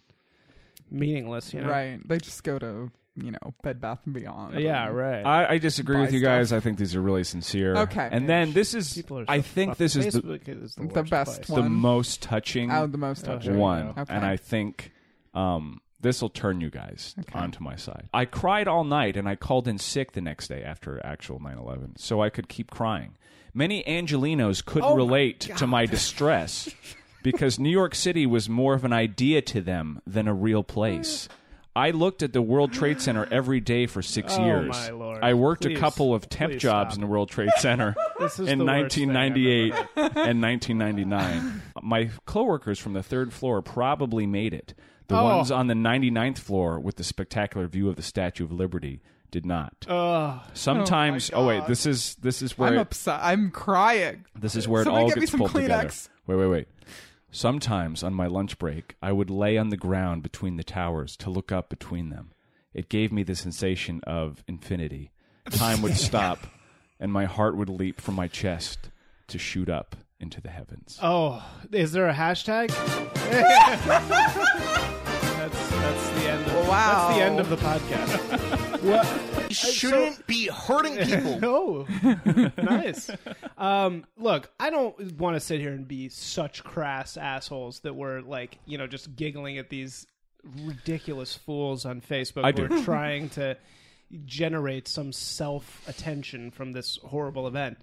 meaningless. You know? right. They just go to you know Bed Bath and Beyond. Yeah, and- right. I, I disagree with you stuff. guys. I think these are really sincere. Okay. And then this is, People are I think fucked. this is the, Facebook is the, The worst best place. the most touching Oh, the most touching. one. Okay. And I think um, this will turn you guys Okay. onto my side. I cried all night and I called in sick the next day after actual 9 11 so I could keep crying. Many Angelinos couldn't Oh my relate to my distress [laughs] because New York City was more of an idea to them than a real place. [laughs] I looked at the World Trade Center every day for six Oh, years. my Lord. I worked Please, a couple of temp jobs stop. in the World Trade [laughs] Center in the worst thing I've ever 1998 and 1999. My coworkers from the third floor probably made it. The Oh. ones on the 99th floor with the spectacular view of the Statue of Liberty did not. Ugh. Sometimes, Oh oh, wait, this is this is where I'm it, upset. I'm crying. this is where it Somebody all get me gets some pulled together. Wait, wait, wait. Sometimes on my lunch break, I would lay on the ground between the towers to look up between them. It gave me the sensation of infinity. Time would [laughs] stop, and my heart would leap from my chest to shoot up into the heavens. Oh, is there a hashtag? [laughs] [laughs] Wow. That's the end of the podcast. [laughs] what? Shouldn't be hurting [laughs] people. no. [laughs] nice. Um, look, I don't want to sit here and be such crass assholes that we're like, you know, just giggling at these ridiculous fools on Facebook I who do. are trying to generate some self attention from this horrible event.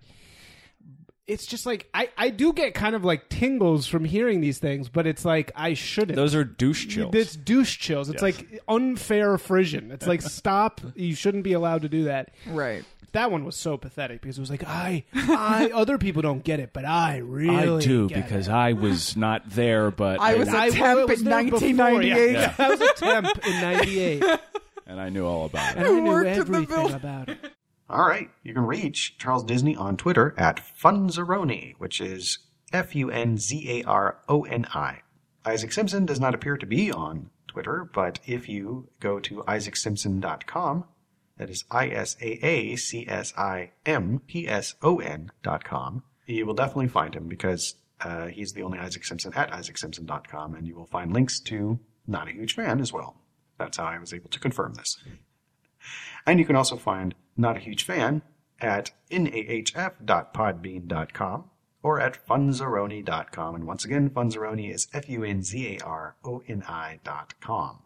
It's just like I, I do get kind of like tingles from hearing these things, but it's like I shouldn't. Those are douche chills. It's douche chills. It's Yes. like unfair frisson. It's like [laughs] stop. You shouldn't be allowed to do that. Right. That one was so pathetic because it was like I, I. [laughs] Other people don't get it, but I really I do get because it. I was not there, but I was a temp was in there before, 1998. Yeah. I was a temp in '98, and I knew all about it. and. I knew worked in the everything building. about it. All right. You can reach Charles Disney on Twitter at Funzaroni, which is F U N Z A R O N I. Isaac Simpson does not appear to be on Twitter, but if you go to isaacsimpson.com, that is I S A A C S I M P S O N dot com, you will definitely find him because uh, he's the only Isaac Simpson at isaacsimpson.com, and you will find links to Not a Huge Fan as well. That's how I was able to confirm this. And you can also find Not a Huge Fan at nahf.podbean.com or at funzaroni.com. And once again, Funzaroni is F-U-N-Z-A-R-O-N-I dot com.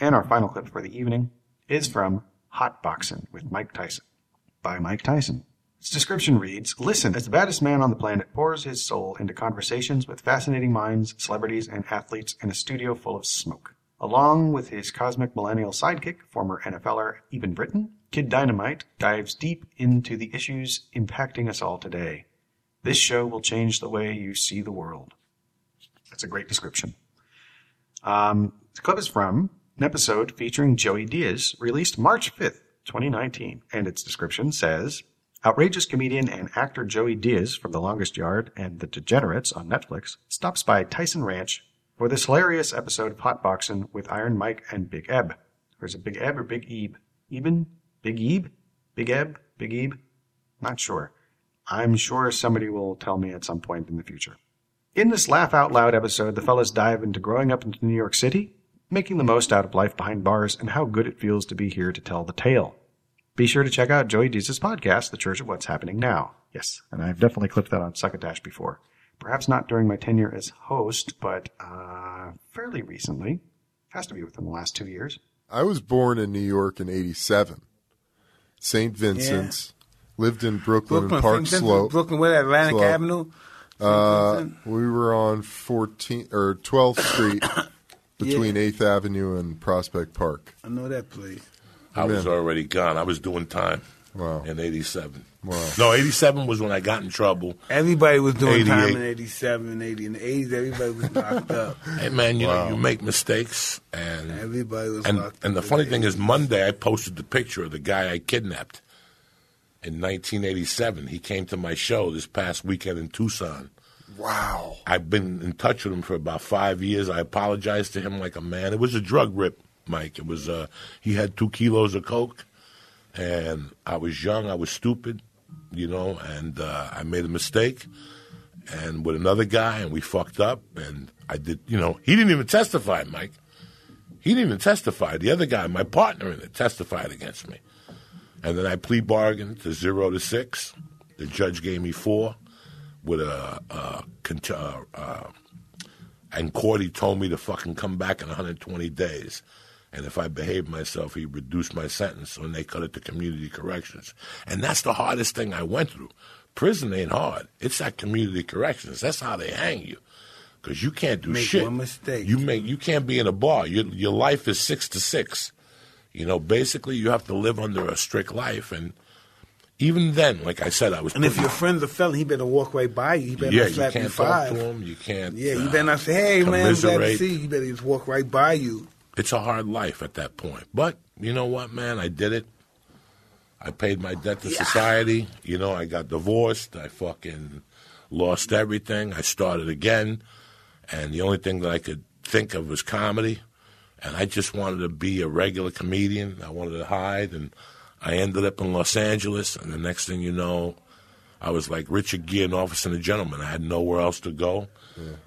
And our final clip for the evening is from Hot Boxing with Mike Tyson by Mike Tyson. Its description reads Listen as the baddest man on the planet pours his soul into conversations with fascinating minds, celebrities, and athletes in a studio full of smoke. Along with his cosmic millennial sidekick, former NFLer Eben Britton, Kid Dynamite dives deep into the issues impacting us all today. This show will change the way you see the world. That's a great description. Um, the clip is from an episode featuring Joey Diaz, released March 5th, 2019, and its description says Outrageous comedian and actor Joey Diaz from The Longest Yard and The Degenerates on Netflix stops by Tyson Ranch for this hilarious episode of Hotboxing with Iron Mike and Big Eb. Or is it Big Eb or Big Ebe? Eben? Big Ebe? Big Eb? Big Ebe? Not sure. I'm sure somebody will tell me at some point in the future. In this laugh out loud episode, the fellas dive into growing up in New York City, making the most out of life behind bars, and how good it feels to be here to tell the tale. Be sure to check out Joey Diaz's podcast, The Church of What's Happening Now. Yes, and I've definitely clipped that on Succotash before. Perhaps not during my tenure as host, but uh, fairly recently. Has to be within the last two years. I was born in New York in 87. St. Vincent's. lived in Brooklyn, Brooklyn, and Park Vincent, Slope. Brooklyn, where Atlantic Slope. Avenue? Uh, we were on 14 or 12th Street [coughs] between 8th Avenue and Prospect Park. I know that place. I was already gone. I was doing time. Wow. In '87. Wow. No, '87 was when I got in trouble. Everybody was doing time 88. in 87, 80. In the 80s, everybody was locked up. [laughs] Hey man, you Wow. know you make mistakes, and Everybody was and locked and the funny in thing the is, Monday I posted the picture of the guy I kidnapped in 1987. He came to my show this past weekend in Tucson. Wow. I've been in touch with him for about five years. I apologized to him like a man. It was a drug rip, Mike. It was uh, he had two kilos of coke, and I was young. I was stupid, you know, and uh, I made a mistake. And with another guy, and we fucked up. And I did, you know, he didn't even testify, Mike. He didn't even testify. The other guy, my partner in it, testified against me. And then I plea bargained to zero to six. The judge gave me four with a, a, cont- uh, uh, and Cordy told me to fucking come back in 120 days. And if I behaved myself, he reduced my sentence, and they cut it to community corrections. And that's the hardest thing I went through. Prison ain't hard. It's that community corrections. That's how they hang you, because you can't do Make shit. one mistake. You make you can't be in a bar. Your your life is six to six. You know, basically, you have to live under a strict life, and even then, like I said, I was. And if your friend's a felon, he better walk right by you. He better yeah, not slap you can't talk five. to him. You can't. Yeah, you uh, better not say, "Hey, man, I'm glad to see you." You better just walk right by you. It's a hard life at that point. But you know what, man? I did it. I paid my debt to society. You know, I got divorced. I fucking lost everything. I started again. And the only thing that I could think of was comedy. And I just wanted to be a regular comedian. I wanted to hide. And I ended up in Los Angeles. And the next thing you know, I was like Richard Gere in Office and a Gentleman. I had nowhere else to go.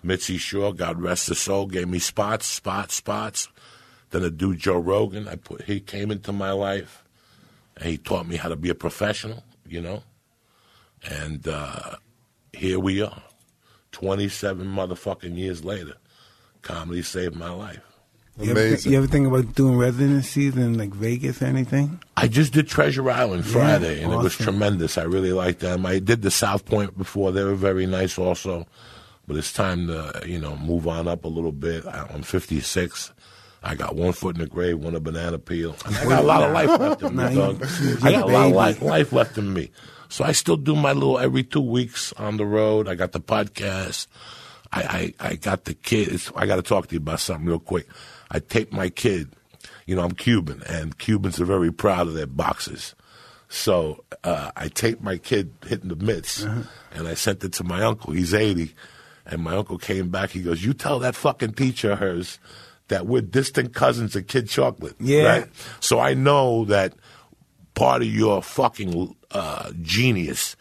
Mitzi Shore, God rest his soul, gave me spots, spots, spots. Then a dude, Joe Rogan, I put he came into my life, and he taught me how to be a professional. You know, and uh, here we are, twenty-seven motherfucking years later. Comedy saved my life. You ever, think, you ever think about doing residencies in like Vegas or anything? I just did Treasure Island Yeah, Friday, and it was tremendous. I really liked them. I did the South Point before; they were very nice, also. But it's time to, you know, move on up a little bit. I- I'm 56. I got one foot in the grave, one a banana peel. I got a lot of life left in me, dog. I got a lot of life, life left in me. So I still do my little every two weeks on the road. I got the podcast. I, I, I got the kid. It's, I got to talk to you about something real quick. I taped my kid. You know, I'm Cuban, and Cubans are very proud of their boxes. So uh, I taped my kid hitting the mitts, and I sent it to my uncle. He's 80. And my uncle came back. He goes, You tell that fucking teacher of hers that we're distant cousins of Kid Chocolate. Yeah. Right? So I know that part of your fucking uh, genius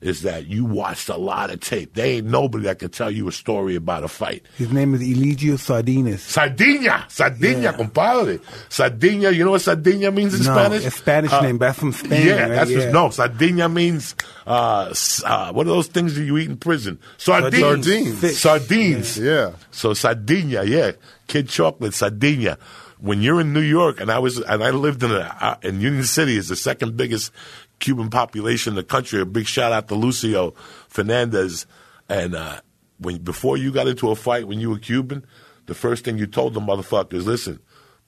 is that you watched a lot of tape. There ain't nobody that can tell you a story about a fight. His name is Eligio Sardinas. Sardinia, Sardinia, compadre. Sardinia, you know what Sardinia means in No, Spanish? it's Spanish Uh, name, but that's from Spain. Yeah, right? that's yeah. just, no. Sardinia means uh, uh, what are those things that you eat in prison? Sardines. Sardines. Fish. Sardines. Yeah. So Sardinia, yeah, kid chocolate, Sardinia. When you're in New York, and I was, and I lived in a, uh, in Union City, is the second biggest Cuban population in the country. A big shout out to Lucio Fernandez. And uh, when before you got into a fight when you were Cuban, the first thing you told the motherfuckers, listen,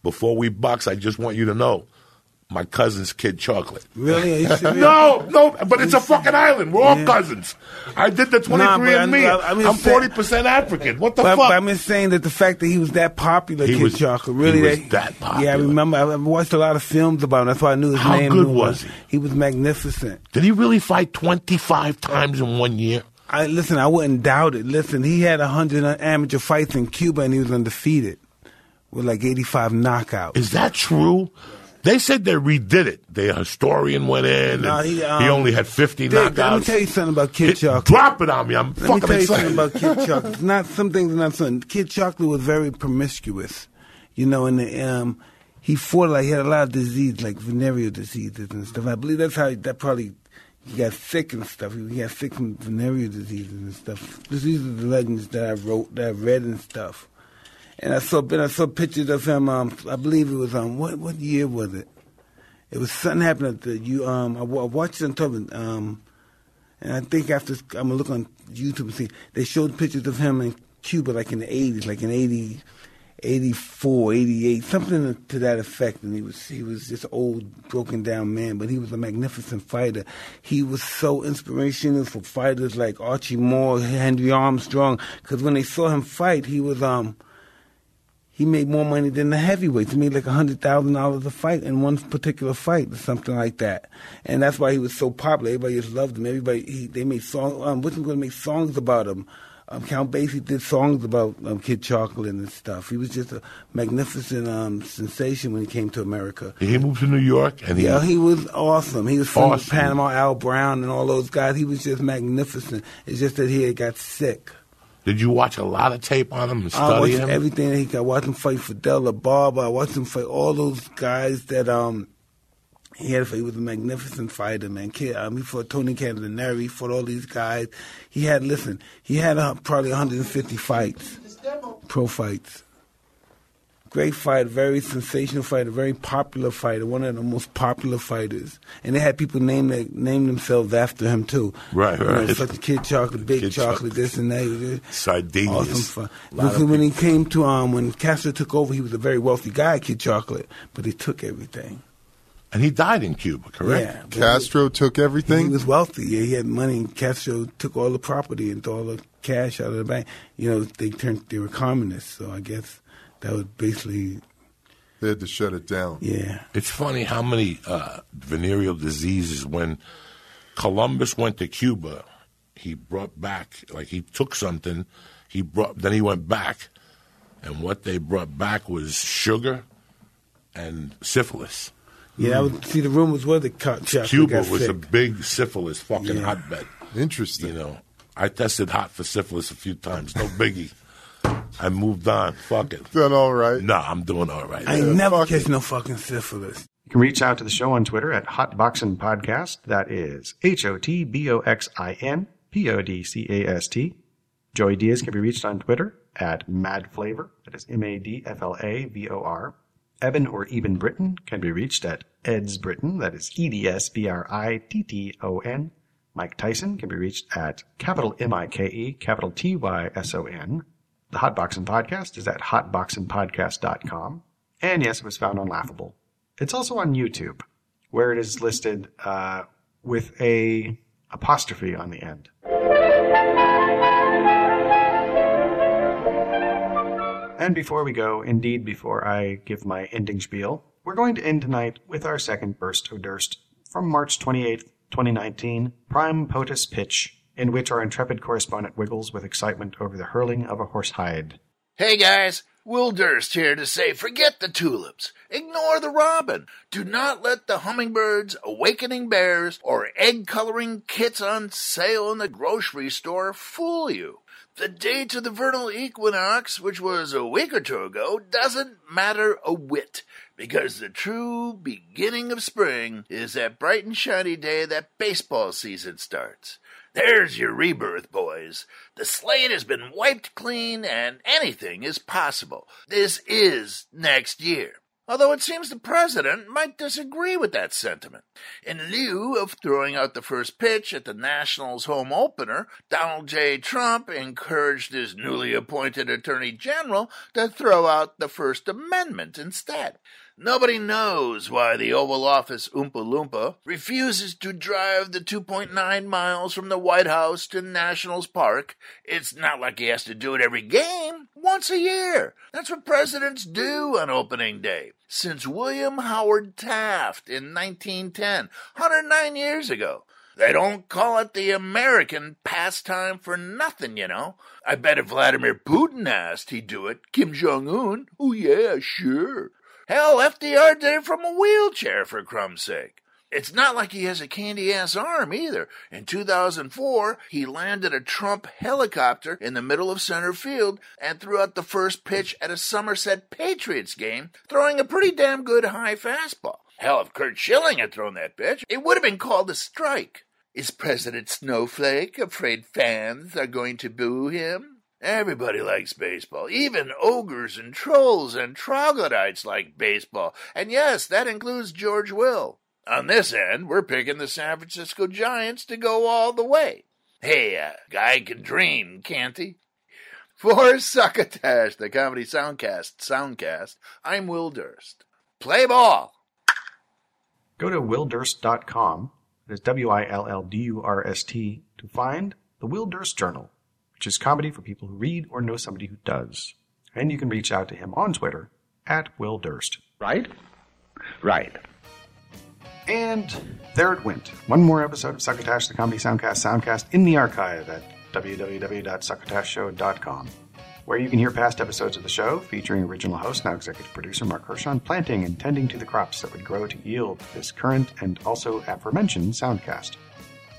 before we box, I just want you to know. My cousin's kid chocolate. Really? [laughs] No, no, but it's a fucking island. We're all Yeah. cousins. I did the 23 Nah, and me. I- I'm I'm 40% African. What the but, fuck? but I'm just saying that the fact that he was that popular, He Kid was- Chocolate, he really was that, that Yeah, I remember. I- watched a lot of films about him. That's why I knew his How name. good was he? He was magnificent. Did he really fight 25 times in one year? I listen. I wouldn't doubt it. Listen, he had hundred amateur fights in Cuba, and he was undefeated with like 85 knockouts. Is that true? They said they redid it. The historian went in. And he, he, um, only had 50 Dick, knockouts. Let me tell you something about Kid Chocolate. Drop it on me. I'm Let me fucking tell you something about Kid [laughs] Chocolate. It's not some things not something. Kid Chocolate was very promiscuous, you know, and the, um, he fought like he had a lot of disease, like venereal diseases and stuff. I believe that's how he, that probably he got sick and stuff. He got sick from venereal diseases and stuff. These are the legends that I wrote, that I read and stuff. And I saw, then I saw pictures of him. Um, I believe it was um, what what year was it? It was something happened at the you. Um, I, I watched it on television. Um, and I think after I'm gonna look on YouTube and see they showed pictures of him in Cuba, like in the 80s, like in 80, 84, 88, something to that effect. And he was he was just old, broken down man, but he was a magnificent fighter. He was so inspirational for fighters like Archie Moore, Henry Armstrong, because when they saw him fight, he was um he made more money than the heavyweights. He made like a hundred thousand dollars a fight in one particular fight or something like that. And that's why he was so popular. Everybody just loved him. Everybody he, they made songs. Um, wasn't going to make songs about him. Um, Count Basie did songs about um, Kid Chocolate and stuff. He was just a magnificent um, sensation when he came to America. He moved to New York, and he yeah, he was awesome. He was from Awesome. Panama, Al Brown, and all those guys. He was just magnificent. It's just that he had got sick. Did you watch a lot of tape on him and I study watched him? everything that he got. I watched him fight Fidel LaBarba. I watched him fight all those guys that um he had. He was a magnificent fighter, man. Kid, um, he fought Tony Candelario. He fought all these guys. He had listen. He had uh, probably 150 fights, pro fights. Great fighter, very sensational fighter, very popular fighter, one of the most popular fighters. And they had people name their, name themselves after him too. Right, You know, right. such a Kid Chocolate, Big Kid Chocolate, this and that. Sardinius. Awesome fun. Lot When, when he came to um, when Castro took over, he was a very wealthy guy, Kid Chocolate, but he took everything. And he died in Cuba, correct? Yeah. Castro took everything. He was wealthy. Yeah, he had money. And Castro took all the property and all the cash out of the bank. You know, they turned. They were communists, so I guess that was basically. They had to shut it down. Yeah. It's funny how many uh, venereal diseases when Columbus went to Cuba, he brought back like he took something, he brought then he went back, and what they brought back was sugar and syphilis. Yeah, I would see the rumors were the co- Chocolate Cuba got was sick. a big syphilis fucking Yeah. hotbed. Interesting. You know, I tested hot for syphilis a few times. No biggie. I moved on. Fuck it. Done all right. No, I'm doing all right. I ain't never catch no fucking syphilis. You can reach out to the show on Twitter at Hotboxin Podcast. That is H O T B O X I N P O D C A S T. Joey Diaz can be reached on Twitter at Mad Flavor. That is M A D F L A V O R. Evan or Eben Britton can be reached at Eds Britton. That is E D S B R I T T O N. Mike Tyson can be reached at capital M I K E, capital T Y S O N. The Hotboxing Podcast is at hotboxingpodcast.com. And yes, it was found on Laughable. It's also on YouTube, where it is listed uh, with a apostrophe on the end. And before we go, indeed, before I give my ending spiel, we're going to end tonight with our second burst of Durst from March 28th, 2019, Prime POTUS Pitch, in which our intrepid correspondent wiggles with excitement over the hurling of a horsehide. Hey guys, Will Durst here to say forget the tulips. Ignore the robin. Do not let the hummingbirds, awakening bears, or egg coloring kits on sale in the grocery store fool you. The date of the vernal equinox, which was a week or two ago, doesn't matter a whit, because the true beginning of spring is that bright and shiny day that baseball season starts. There's your rebirth, boys. The slate has been wiped clean and anything is possible. This is next year. Although it seems the president might disagree with that sentiment. In lieu of throwing out the first pitch at the Nationals home opener, Donald J. Trump encouraged his newly appointed Attorney General to throw out the First Amendment instead. Nobody knows why the Oval Office Oompa Loompa refuses to drive the 2.9 miles from the White House to Nationals Park. It's not like he has to do it every game. Once a year. That's what presidents do on opening day. Since William Howard Taft in 1910, 109 years ago. They don't call it the American pastime for nothing, you know. I bet if Vladimir Putin asked, he'd do it. Kim Jong Un? Oh, yeah, sure. Hell, FDR did it from a wheelchair, for crumb's sake. It's not like he has a candy ass arm either. In 2004, he landed a Trump helicopter in the middle of center field and threw out the first pitch at a Somerset Patriots game, throwing a pretty damn good high fastball. Hell, if Curt Schilling had thrown that pitch, it would have been called a strike. Is President Snowflake afraid fans are going to boo him? Everybody likes baseball. Even ogres and trolls and troglodytes like baseball. And yes, that includes George Will. On this end, we're picking the San Francisco Giants to go all the way. Hey, uh, guy can dream, can't he? For Succotash, the Comedy Soundcast, Soundcast, I'm Will Durst. Play ball! Go to willdurst.com, that is W I L L D U R S T, to find the Will Durst Journal, which is comedy for people who read or know somebody who does. And you can reach out to him on Twitter at Will Durst. Right? Right. And there it went. One more episode of Succotash, the Comedy Soundcast Soundcast in the archive at www.succotashshow.com, where you can hear past episodes of the show featuring original host, now executive producer Mark Hershon, planting and tending to the crops that would grow to yield this current and also aforementioned Soundcast.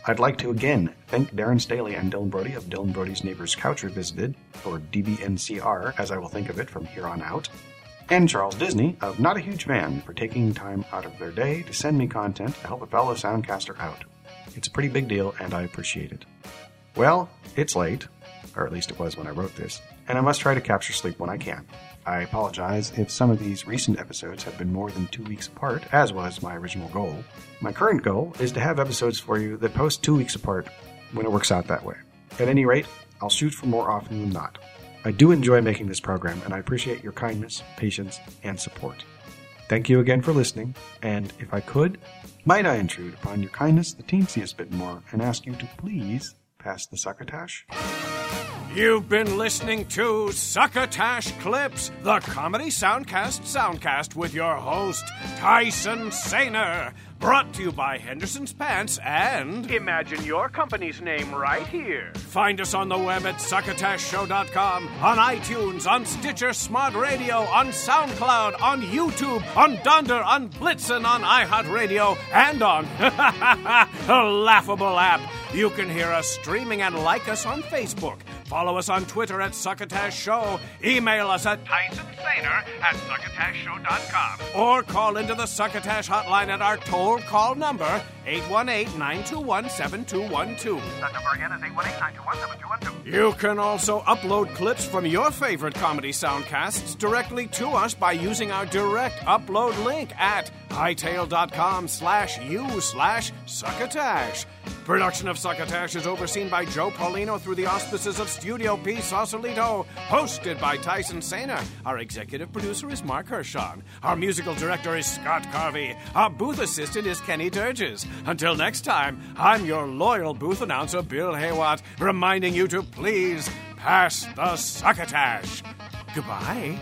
I'd like to again thank Darren Staley and Dylan Brody of Dylan Brody's Neighbors Couch Revisited, or DBNCR as I will think of it from here on out, and Charles Disney of Not a Huge Fan for taking time out of their day to send me content to help a fellow Soundcaster out. It's a pretty big deal, and I appreciate it. Well, it's late, or at least it was when I wrote this, and I must try to capture sleep when I can. I apologize if some of these recent episodes have been more than two weeks apart, as was my original goal. My current goal is to have episodes for you that post two weeks apart when it works out that way. At any rate, I'll shoot for more often than not. I do enjoy making this program, and I appreciate your kindness, patience, and support. Thank you again for listening, and if I could, might I intrude upon your kindness the teensiest bit more and ask you to please pass the succotash? You've been listening to Succotash Clips, the comedy soundcast soundcast with your host, Tyson Sainer. Brought to you by Henderson's Pants and. Imagine your company's name right here. Find us on the web at succotashshow.com, on iTunes, on Stitcher Smart Radio, on SoundCloud, on YouTube, on Dunder, on Blitzen, on iHeartRadio, and on [laughs] a laughable app. You can hear us streaming and like us on Facebook. Follow us on Twitter at Succotash Show. Email us at Tyson Sainer at succotashshow.com. or call into the Succotash hotline at our toll call number 818-921-7212. That number again is 818-921-7212. You can also upload clips from your favorite comedy soundcasts directly to us by using our direct upload link at hightail.com slash u slash succotash. Production of Succotash is overseen by Joe Paulino through the auspices of Studio P. Sausalito, hosted by Tyson Sainer. Our executive producer is Mark Hershon. Our musical director is Scott Carvey. Our booth assistant is Kenny Durges. Until next time, I'm your loyal booth announcer, Bill Haywatt, reminding you to please pass the Succotash. Goodbye.